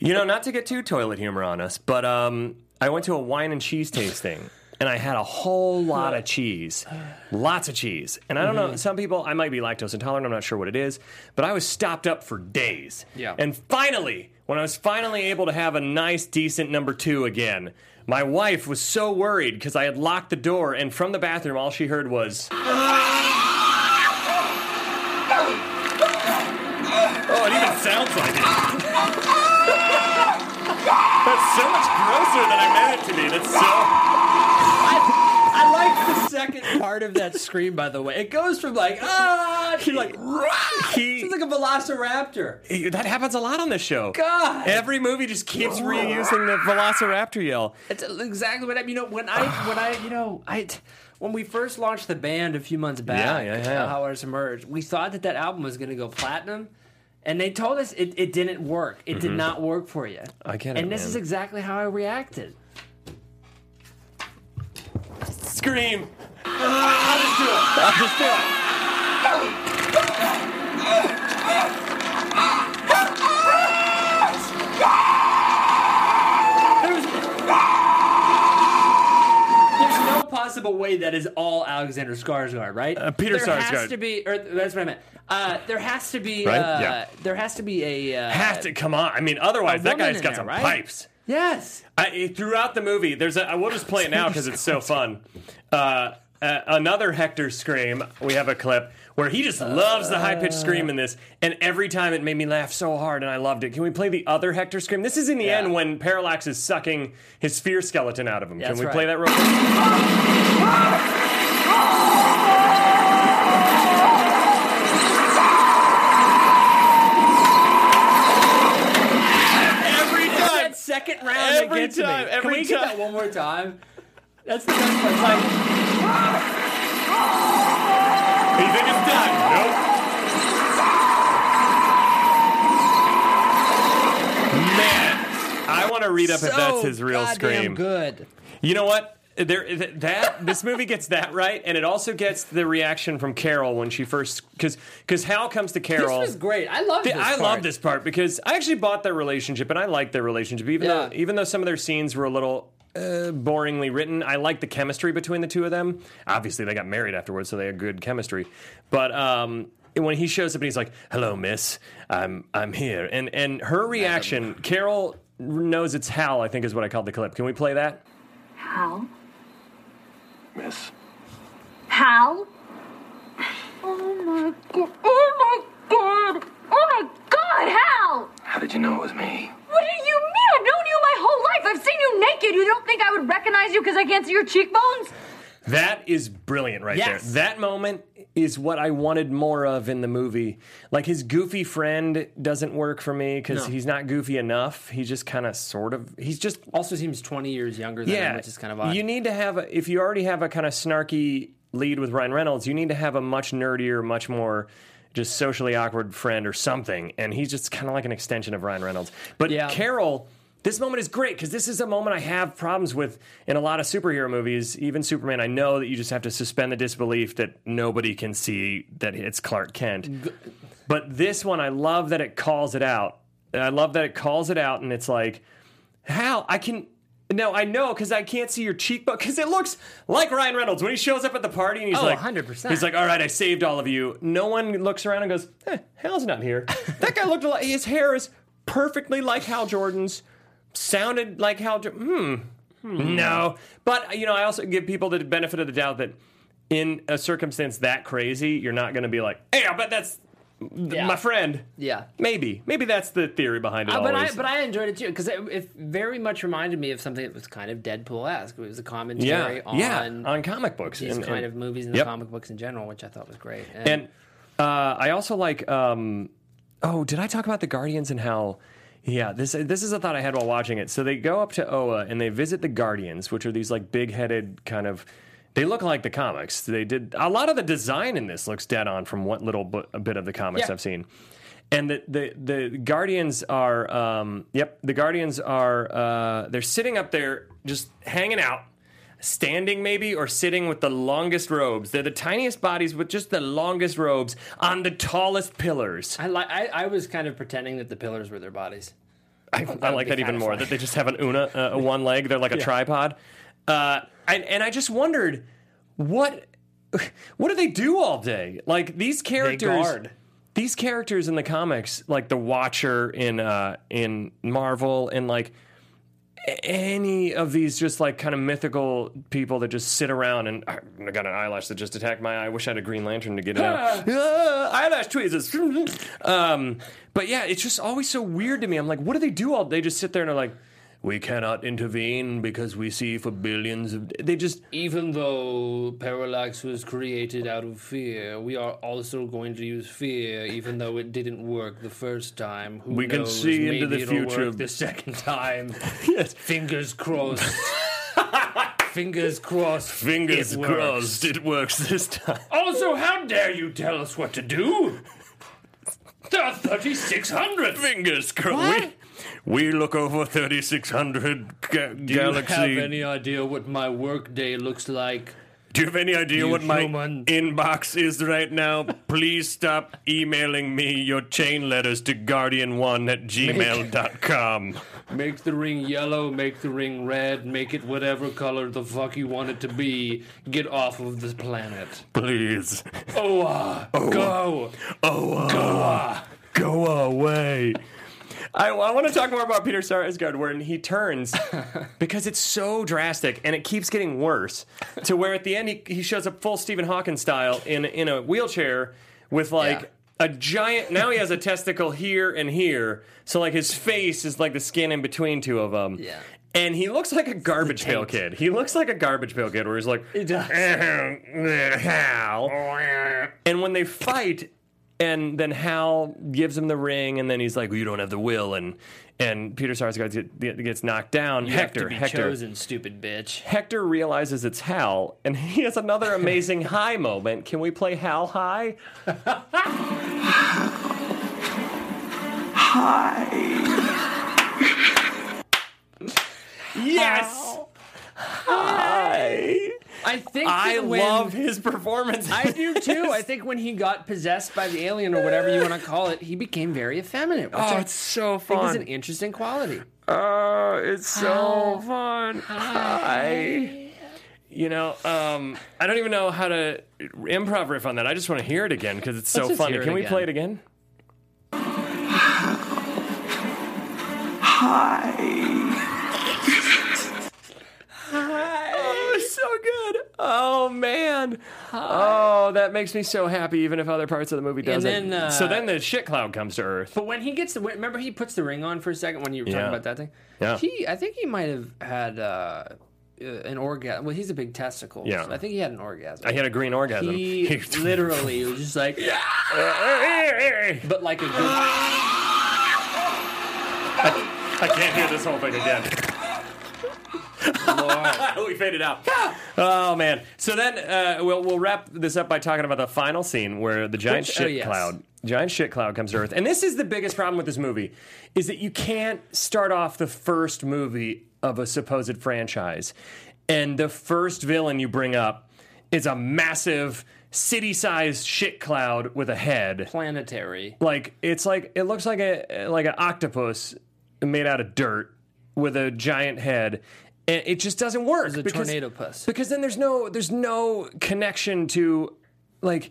You know, not to get too toilet humor on us, but um, I went to a wine and cheese tasting and I had a whole lot of cheese, lots of cheese. And I don't Mm-hmm. know, some people, I might be lactose intolerant, I'm not sure what it is, but I was stopped up for days. Yeah. And finally, when I was finally able to have a nice, decent number two again, my wife was so worried because I had locked the door, and from the bathroom, all she heard was. Oh, it even sounds like it. That's so much grosser than I meant it to be. That's so. I like the second part of that scream, by the way. It goes from like, ah, to like, He, it's like a velociraptor. he- that happens a lot on this show. God. Every movie just keeps reusing the Velociraptor yell. It's exactly what I mean. You know, when I, when I, you know, I, when we first launched the band a few months back, Yeah, yeah, yeah. uh, How Ours Emerged, we thought that that album was going to go platinum. And they told us it, it didn't work. It did not work for you. Mm-hmm. I get it, And this man. is exactly how I reacted. Scream. I'll just do it. I'll just do it. There's, there's no possible way that is all Alexander Skarsgård, right? Uh, Peter there has to be, or that's what I meant. Uh, there has to be, Right? uh, Yeah. there has to be a. Uh, Have to come on. I mean, otherwise that woman guy's in got there, some right? pipes. Yes. I, throughout the movie, there's a. I will just play it now because it's so fun. Uh, uh, another Hector scream. We have a clip where he just loves the high pitched scream in this, and every time it made me laugh so hard, and I loved it. Can we play the other Hector scream? This is in the Yeah. end when Parallax is sucking his sphere skeleton out of him. Can we right. play that real quick? Every time. that second round Every time, me. every Can we get that one more time? That's the best part. It's like, You think it's done? Nope. Man, I want to read up if that's his real goddamn scream. good. You know what? There, th- that this movie gets that right, and it also gets the reaction from Carol when she first because because Hal comes to Carol. This was great. I love this. I part. love this part because I actually bought their relationship and I like their relationship even though Yeah. even though some of their scenes were a little uh, boringly written. I like the chemistry between the two of them. Obviously, they got married afterwards, so they had good chemistry. But um, when he shows up and he's like, "Hello, Miss, I'm I'm here," and and her reaction, Carol knows it's Hal. I think is what I called the clip. Can we play that? Hal? Miss. Hal? Oh my god. Oh my god. Oh my god, Hal! How did you know it was me? What do you mean? I've known you my whole life. I've seen you naked. You don't think I would recognize you because I can't see your cheekbones? That is brilliant right Yes. there. That moment is what I wanted more of in the movie. Like his goofy friend doesn't work for me because No. he's not goofy enough. He just kind of sort of. He's just Also seems 20 years younger than him, yeah. which is kind of odd. You need to have a, if you already have a kind of snarky lead with Ryan Reynolds, you need to have a much nerdier, much more just socially awkward friend or something. And he's just kind of like an extension of Ryan Reynolds. But Yeah. Carol. This moment is great because this is a moment I have problems with in a lot of superhero movies, even Superman. I know that you just have to suspend the disbelief that nobody can see that it's Clark Kent. But this one, I love that it calls it out. I love that it calls it out, and it's like, how I can. No, I know because I can't see your cheekbone because it looks like Ryan Reynolds when he shows up at the party and he's Oh, like, 100%. He's like, all right, I saved all of you. No one looks around and goes, eh, Hal's not here. that guy looked like his hair is perfectly like Hal Jordan's, sounded like Hal. Jo- Hmm. No, but you know, I also give people the benefit of the doubt that in a circumstance that crazy, you're not going to be like, hey, I bet that's th- Yeah. my friend. yeah. Maybe, maybe that's the theory behind it. Uh, but I but I enjoyed it too because it, it very much reminded me of something that was kind of Deadpool-esque. It was a commentary yeah, on yeah, on comic books these and- kind and- of movies and the comic books in general, which I thought was great. And uh, I also like. Um, oh, did I talk about the Guardians and how? Yeah, this this is a thought I had while watching it. So they go up to Oa and they visit the Guardians, which are these like big headed kind of. They look like the comics. They did a lot of the design in this looks dead on from what little bit of the comics Yeah. I've seen. And the, the the Guardians are um, yep the Guardians are uh, they're sitting up there just hanging out standing maybe or sitting with the longest robes. They're the tiniest bodies with just the longest robes on the tallest pillars. I like I, I was kind of pretending that the pillars were their bodies. I, I like that even more. That they just have an una, uh, one leg. They're like a tripod. Uh, and, and I just wondered what what do they do all day? Like these characters. These characters in the comics, like the Watcher in uh, in Marvel, and like any of these just like kind of mythical people that just sit around and I got an eyelash that just attacked my eye. I wish I had a Green Lantern to get it out. Ah, eyelash tweezers. um, but yeah, it's just always so weird to me. I'm like, what do they do all day? Just sit there and are like, we cannot intervene because we see for billions of. They just Even though Parallax was created out of fear, we are also going to use fear, even though it didn't work the first time. Who We can knows? see into Maybe the it'll future. work the second time. yes, Fingers crossed. Fingers crossed. fingers it works. crossed, it works this time. Also, how dare you tell us what to do? There are 3,600. Fingers crossed. We, look over 3,600 ga- Do galaxy. you have any idea what my workday looks like? Do you have any idea You what my inbox is right now? Please stop emailing me your chain letters to guardian1 at gmail.com. Make the ring yellow, make the ring red, make it whatever color the fuck you want it to be. Get off of this planet. Please. Oh, uh, go. Oh, uh, go away. I, I want to talk more about Peter Sarsgaard when he turns because it's so drastic and it keeps getting worse to where at the end he, he shows up full Stephen Hawking style in in a wheelchair with like Yeah. a giant now he has a testicle here and here so like his face is like the skin in between two of them Yeah. and he looks like a garbage pail kid he looks like a garbage pail kid where he's like He does. Eh, eh, eh, Hal. And when they fight, and then Hal gives him the ring, and then he's like, well, "You don't have the will," and and Peter Sarsgaard get- gets knocked down. You Hector, have to be Hector, chosen, stupid bitch. Hector realizes it's Hal, and he has another amazing high moment. Can we play Hal high? Hi. yes. Hi. I think I when- love his performance. I do too. I think when he got possessed by the alien or whatever you want to call it, he became very effeminate. Which Oh, I it's so think is fun. an interesting quality. Oh, it's so fun. Hi. You know, um, I don't even know how to improv riff on that. I just want to hear it again because it's so Let's funny. it Can we again. play it again? Hi. Oh man. Oh, that makes me so happy. Even if other parts of the movie doesn't. then, uh, so then the shit cloud comes to Earth. But when he gets the remember he puts the ring on for a second when you were talking Yeah. about that thing. Yeah. He I think he might have had uh, uh, an orgasm. Well, he's a big testicle. Yeah. so I think he had an orgasm. I had a green orgasm. He literally was just like, but like a good. I can't hear this whole thing again. we faded out. Oh man! So then uh, we'll we'll wrap this up by talking about the final scene where the giant Which- oh, shit yes. cloud, giant shit cloud comes to Earth, and this is the biggest problem with this movie, is that you can't start off the first movie of a supposed franchise, and the first villain you bring up is a massive city-sized shit cloud with a head planetary. like it's like it looks like a like an octopus made out of dirt with a giant head and it just doesn't work It's a because, tornado puss. because then there's no there's no connection to like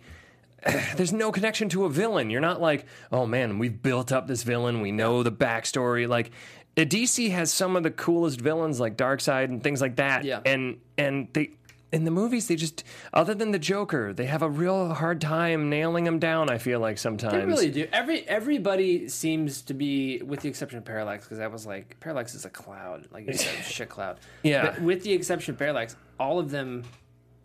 there's no connection to a villain. You're not like oh man we've built up this villain. We know the backstory. Like DC has some of the coolest villains like Darkseid and things like that. Yeah. and and they in the movies they just other than the Joker they have a real hard time nailing him down I feel like sometimes They really do. Every everybody seems to be, with the exception of Parallax, because that was like Parallax is a cloud, like you said, shit cloud. Yeah. But with the exception of Parallax, all of them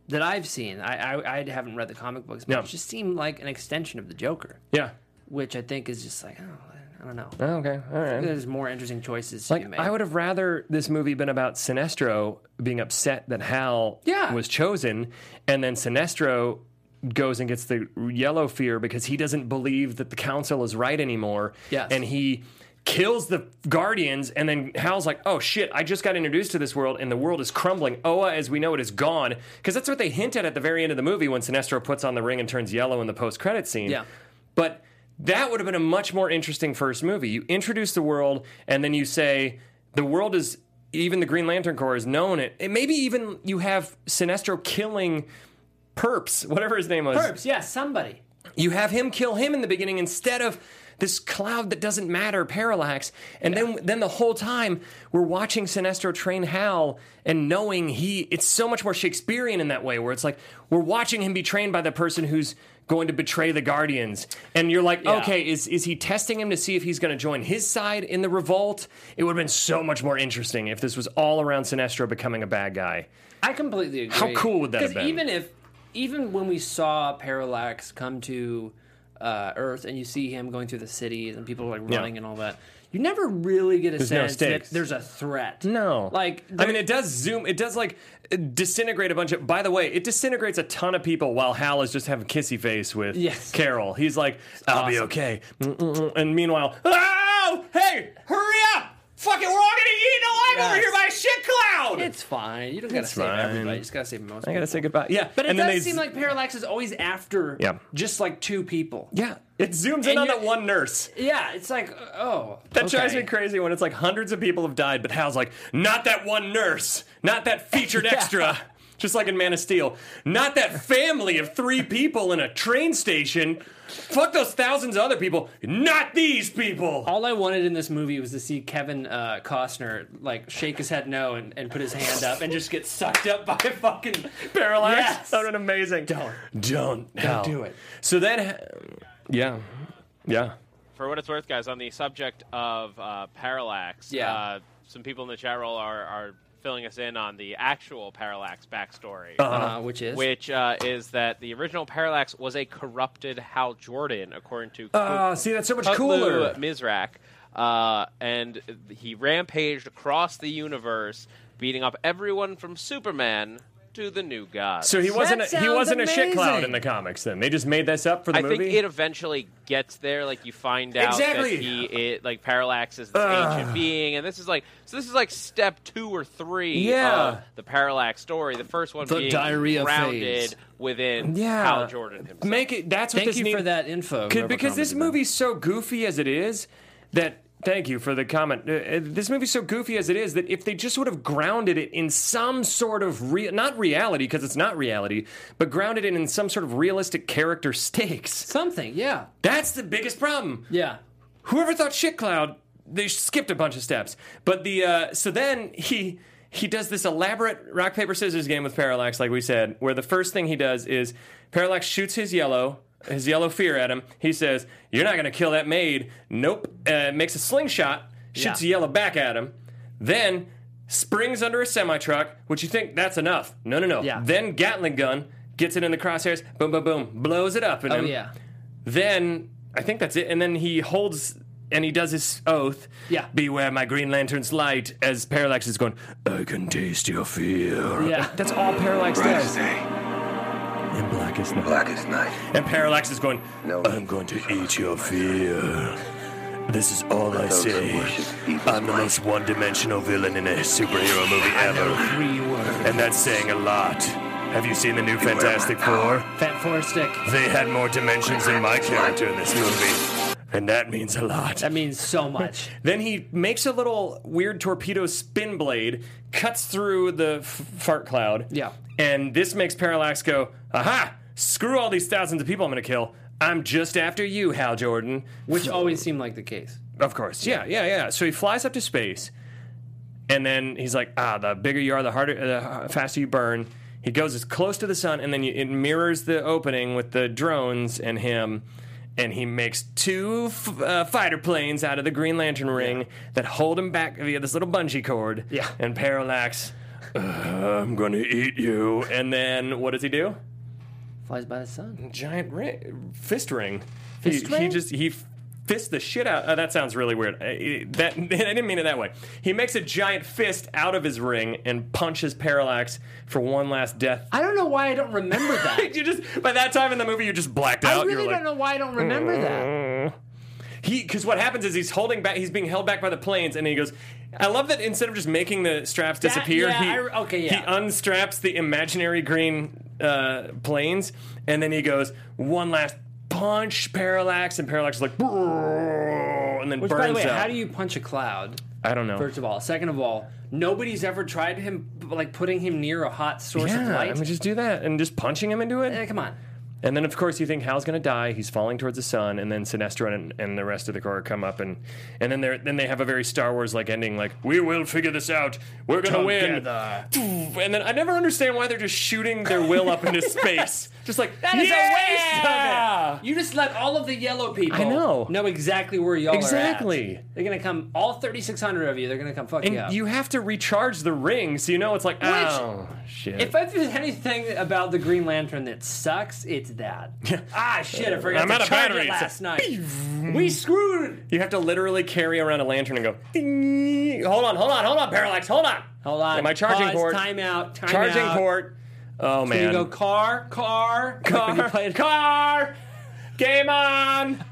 that I've seen, I I, I haven't read the comic books, but Yeah. it just seemed like an extension of the Joker, yeah which I think is just like oh, I don't know. Oh, okay, all right. There's more interesting choices Like. I would have rather this movie been about Sinestro being upset that Hal Yeah. was chosen, and then Sinestro goes and gets the yellow fear because he doesn't believe that the council is right anymore. Yes. and he kills the guardians and then hal's like oh shit i just got introduced to this world and the world is crumbling oa as we know it is gone because that's what they hint at at the very end of the movie when sinestro puts on the ring and turns yellow in the post-credit scene Yeah. but that would have been a much more interesting first movie. You introduce the world, and then you say the world is even the Green Lantern Corps has known it. And maybe even you have Sinestro killing Perps, whatever his name was. Perps, yeah, somebody. You have him kill him in the beginning instead of this cloud that doesn't matter, Parallax. And then then the whole time we're watching Sinestro train Hal and knowing he it's so much more Shakespearean in that way where it's like we're watching him be trained by the person who's going to betray the Guardians. And you're like, Yeah. okay, is is he testing him to see if he's going to join his side in the revolt? It would have been so much more interesting if this was all around Sinestro becoming a bad guy. I completely agree. How cool would that have been? Even if, even when we saw Parallax come to uh, Earth and you see him going through the cities and people like Yeah. running and all that, you never really get a There's no sense that there's a threat. No. Like, I mean, it does zoom. It does like disintegrate a bunch of. By the way, it disintegrates a ton of people while Hal is just having kissy face with Yes. Carol. He's like, "I'll be okay," mm, mm, mm. and meanwhile, oh, hey, hurry up! Fucking, we're all gonna get eaten alive over here by a shit cloud. It's fine. You don't gotta It's save fine. everybody. You just gotta save most. I gotta people. say goodbye. Yeah, But it and then does they seem like Parallax is always after Yeah. just like two people. yeah, it zooms in on that one nurse. Yeah, it's like uh, oh, That drives me crazy when it's like hundreds of people have died, but Hal's like, not that one nurse, not that featured extra. Just like in Man of Steel. Not that family of three people in a train station. Fuck those thousands of other people. Not these people. All I wanted in this movie was to see Kevin uh, Costner like shake his head no and, and put his hand up and just get sucked up by a fucking Parallax. Yes. That would have been amazing. Don't. Don't. Hal. do it. So then, yeah. Yeah. For what it's worth, guys, on the subject of uh, Parallax, Yeah. uh, some people in the chat roll are, are filling us in on the actual Parallax backstory. uh, which is Which uh, is that the original Parallax was a corrupted Hal Jordan, according to Oh, see, that's so much Kutlu cooler. Mizrak, uh, and he rampaged across the universe, beating up everyone from Superman to the new god. So he wasn't a, he wasn't a shit cloud in the comics then. They just made this up for the I movie. think it eventually gets there. Like you find out Exactly. that he, it, like Parallax is this ancient being, and this is like so. This is like step two or three Yeah. of the Parallax story. The first one The being diarrhea grounded phase. within Yeah. Hal Jordan himself. Make it that's what Thank this you need- for that info. Could- because this movie's so goofy as it is that thank you for the comment. Uh, uh, this movie's so goofy as it is that if they just would have grounded it in some sort of real not reality because it's not reality but grounded it in some sort of realistic character stakes. Something, yeah, that's the biggest problem. Yeah. whoever thought shit cloud they skipped a bunch of steps. But the uh, so then he he does this elaborate rock paper scissors game with parallax like we said where the first thing he does is parallax shoots his yellow his yellow fear at him he says you're not going to kill that maid nope uh, makes a slingshot shoots Yeah. a yellow back at him then springs under a semi truck which you think that's enough no no no Yeah. then gatling gun gets it in the crosshairs boom boom boom blows it up in Oh him yeah. then I think that's it. And then he holds and he does his oath. Yeah. Beware my Green Lantern's light as Parallax is going, I can taste your fear. Yeah. That's all Parallax Brightest does. Day, And blackest night. blackest night. And Parallax is going, No. I'm going to eat your fear. This is all I say. I'm the most one dimensional villain in a superhero movie ever. And that's saying a lot. Have you seen the new Fantastic Four? Fat Four stick. They had more dimensions than my character in this movie. And that means a lot. That means so much. Then he makes a little weird torpedo spin blade, cuts through the f- fart cloud. Yeah. And this makes Parallax go, aha, screw all these thousands of people I'm going to kill. I'm just after you, Hal Jordan. Which always seemed like the case. Of course. Yeah, yeah, yeah. So he flies up to space, and then he's like, ah, the bigger you are, the harder, the faster you burn. He goes as close to the sun, and then you, it mirrors the opening with the drones and him. And he makes two f- uh, fighter planes out of the Green Lantern ring that hold him back via this little bungee cord. Yeah. And Parallax, "Uh, I'm going to eat you. And then what does he do? Flies by the sun. giant ring, fist ring. Fist he, he just he fists the shit out. Uh, that sounds really weird. That I didn't mean it that way. He makes a giant fist out of his ring and punches Parallax for one last death. I don't know why I don't remember that. you just by that time in the movie you just blacked out. I really don't like know why I don't remember that. he because what happens is he's holding back. He's being held back by the planes, and he goes. I love that instead of just making the straps That- disappear, yeah, he I- okay, yeah. he unstraps the imaginary green uh, planes, and then he goes one last punch Parallax, and Parallax is like, and then Which, burns by the way, out. how do you punch a cloud? I don't know. First of all, second of all, nobody's ever tried him like putting him near a hot source of yeah, light. I mean, just do that and just punching him into it. Eh, come on. And then, of course, you think Hal's going to die. He's falling towards the sun, and then Sinestro and, and the rest of the Corps come up, and and then they then they have a very Star Wars like ending, like we will figure this out. We're going to win. And then I never understand why they're just shooting their will up into space, just like That is yeah! a waste of it. You just let all of the yellow people I know. know exactly where y'all Exactly. They're gonna come, all 3,600 of you, they're gonna come fuck And you up. you have to recharge the ring, so you know it's like, oh shit. if there's anything about the Green Lantern that sucks, it's that. ah, shit, I forgot I'm to out of charge batteries. it last night. we screwed. you have to literally carry around a lantern and go, "Ding." hold on, hold on, hold on, Parallax, hold on. Hold on. My charging Pause, port. Time out. Time Charging out. port. Oh Can man. you go car, car, you car, car, game on.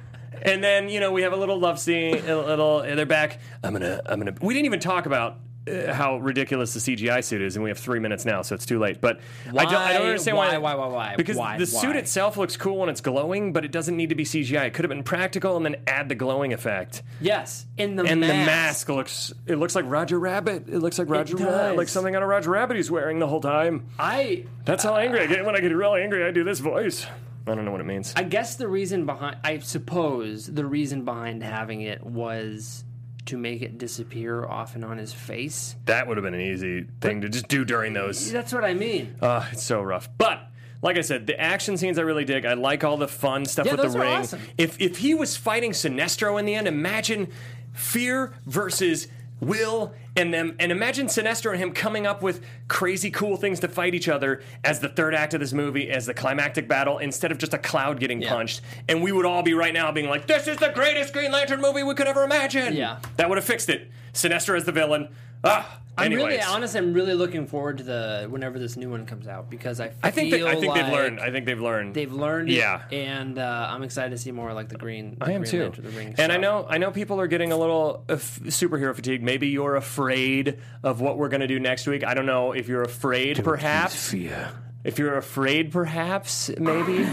And then you know we have a little love scene, a little. And they're back. I'm gonna, I'm gonna. We didn't even talk about uh, how ridiculous the CGI suit is, and we have three minutes now, so it's too late. But I don't, I don't understand why, why. why, why, why, Because why, the suit itself looks cool when it's glowing, but it doesn't need to be CGI. It could have been practical, and then add the glowing effect. Yes, in the And mask. the mask looks. It looks like Roger Rabbit. It looks like Roger Rabbit, like something out of Roger Rabbit he's wearing the whole time. I That's how angry I get. When I get really angry, I do this voice. I don't know what it means. I guess the reason behind, I suppose the reason behind having it was to make it disappear off and on his face. That would have been an easy thing to just do during those. That's what I mean. Uh, it's so rough. But like I said, the action scenes I really dig. I like all the fun stuff Yeah, with those the are ring. awesome. If if he was fighting Sinestro in the end, imagine fear versus will and them and imagine Sinestro and him coming up with crazy cool things to fight each other as the third act of this movie as the climactic battle instead of just a cloud getting punched and we would all be right now being like this is the greatest Green Lantern movie we could ever imagine. Yeah. That would have fixed it. Sinestro as the villain. Ah, I'm really, anyways. honestly, I'm really looking forward to the whenever this new one comes out because I I think they, feel I think they've learned. I think they've learned. They've learned, Yeah. and uh, I'm excited to see more like the green. The I am green too. Lantern, the ring And I know I know people are getting a little uh, f- superhero fatigue. Maybe you're afraid of what we're going to do next week. I don't know if you're afraid perhaps. Fear. If you're afraid perhaps maybe.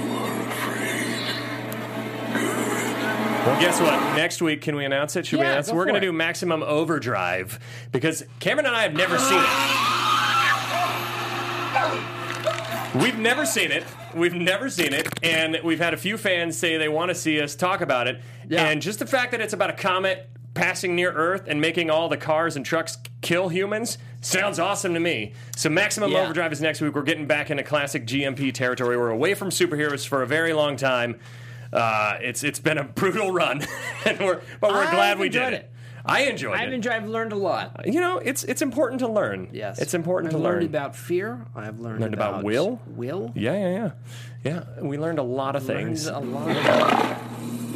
Well, guess what? Next week, can we announce it? Should we Yeah, announce it? go We're for going to it. do Maximum Overdrive because Cameron and I have never seen it. We've never seen it. We've never seen it, and we've had a few fans say they want to see us talk about it. Yeah. And just the fact that it's about a comet passing near Earth and making all the cars and trucks kill humans sounds awesome to me. So Maximum Yeah. Overdrive is next week. We're getting back into classic GMP territory. We're away from superheroes for a very long time. Uh, it's it's been a brutal run, and we're but we're I've glad we did enjoyed it. it. I enjoyed I've it. enjoyed. I've learned a lot. you know, it's it's important to learn. Yes, it's important I've to learned learn about fear. I've learned, Learned about about, will? Will. Yeah, yeah, yeah, yeah. We learned a lot of Learned things. a lot.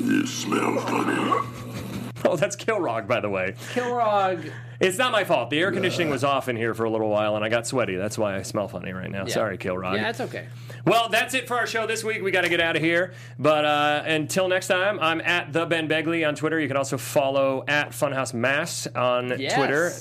You smell funny. Oh, that's Kilowog, by the way. Kilowog. It's not my fault. The air conditioning was off in here for a little while, and I got sweaty. That's why I smell funny right now. Yeah. Sorry, Kilowog. Yeah, that's okay. Well, that's it for our show this week. We got to get out of here. But uh, until next time, I'm at the Ben Begley on Twitter. You can also follow at Funhouse Mass on Yes. Twitter.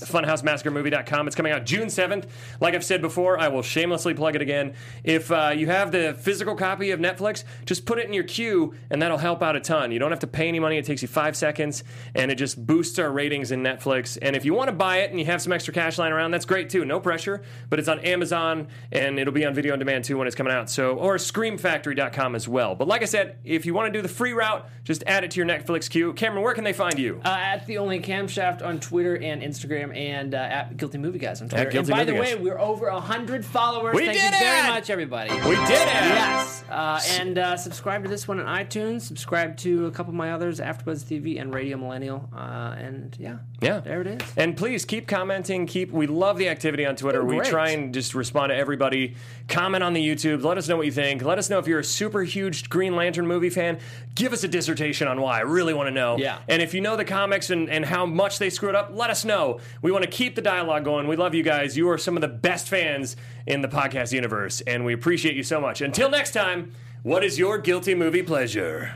FunhouseMassacreMovie.com. It's coming out June 7th. Like I've said before, I will shamelessly plug it again. If uh, you have the physical copy of Netflix, just put it in your queue, and that'll help out a ton. You don't have to pay any money. It takes you five seconds, and it just boosts our ratings in Netflix. And if you want to buy it and you have some extra cash lying around, that's great too. No pressure. But it's on Amazon, and it'll be on video on demand too when it's coming out. So or ScreamFactory.com as well. But like I said, if you want to do the free route, just add it to your Netflix queue. Cameron, where can they find you? Uh, at the only camshaft on Twitter and Instagram, and uh, at Guilty Movie Guys on Twitter. At Guilty and by Movie the Guys. way, we're over hundred followers. We Thank did you very much, everybody. we did it. Yes, uh, and uh, subscribe to this one on iTunes. Subscribe to a couple of my others, AfterBuzz TV and Radio Millennial. Uh, and yeah, Yeah. there it is. And please keep commenting. Keep we love the activity on Twitter. Oh, we try and just respond to everybody. Comment on the YouTube. Let us know what you think. Let us know if you're a super huge Green Lantern movie fan. Give us a dissertation on why. I really want to know. Yeah. And if you know the comics and, and how much they screwed up, let us know. We want to keep the dialogue going. We love you guys. You are some of the best fans in the podcast universe, and we appreciate you so much. Until next time, what is your guilty movie pleasure?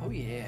Oh yeah.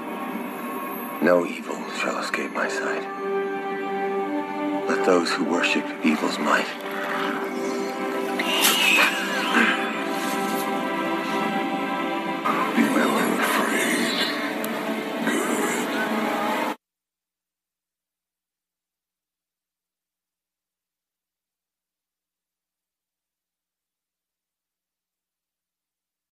No evil shall escape my sight. Let those who worship evil's might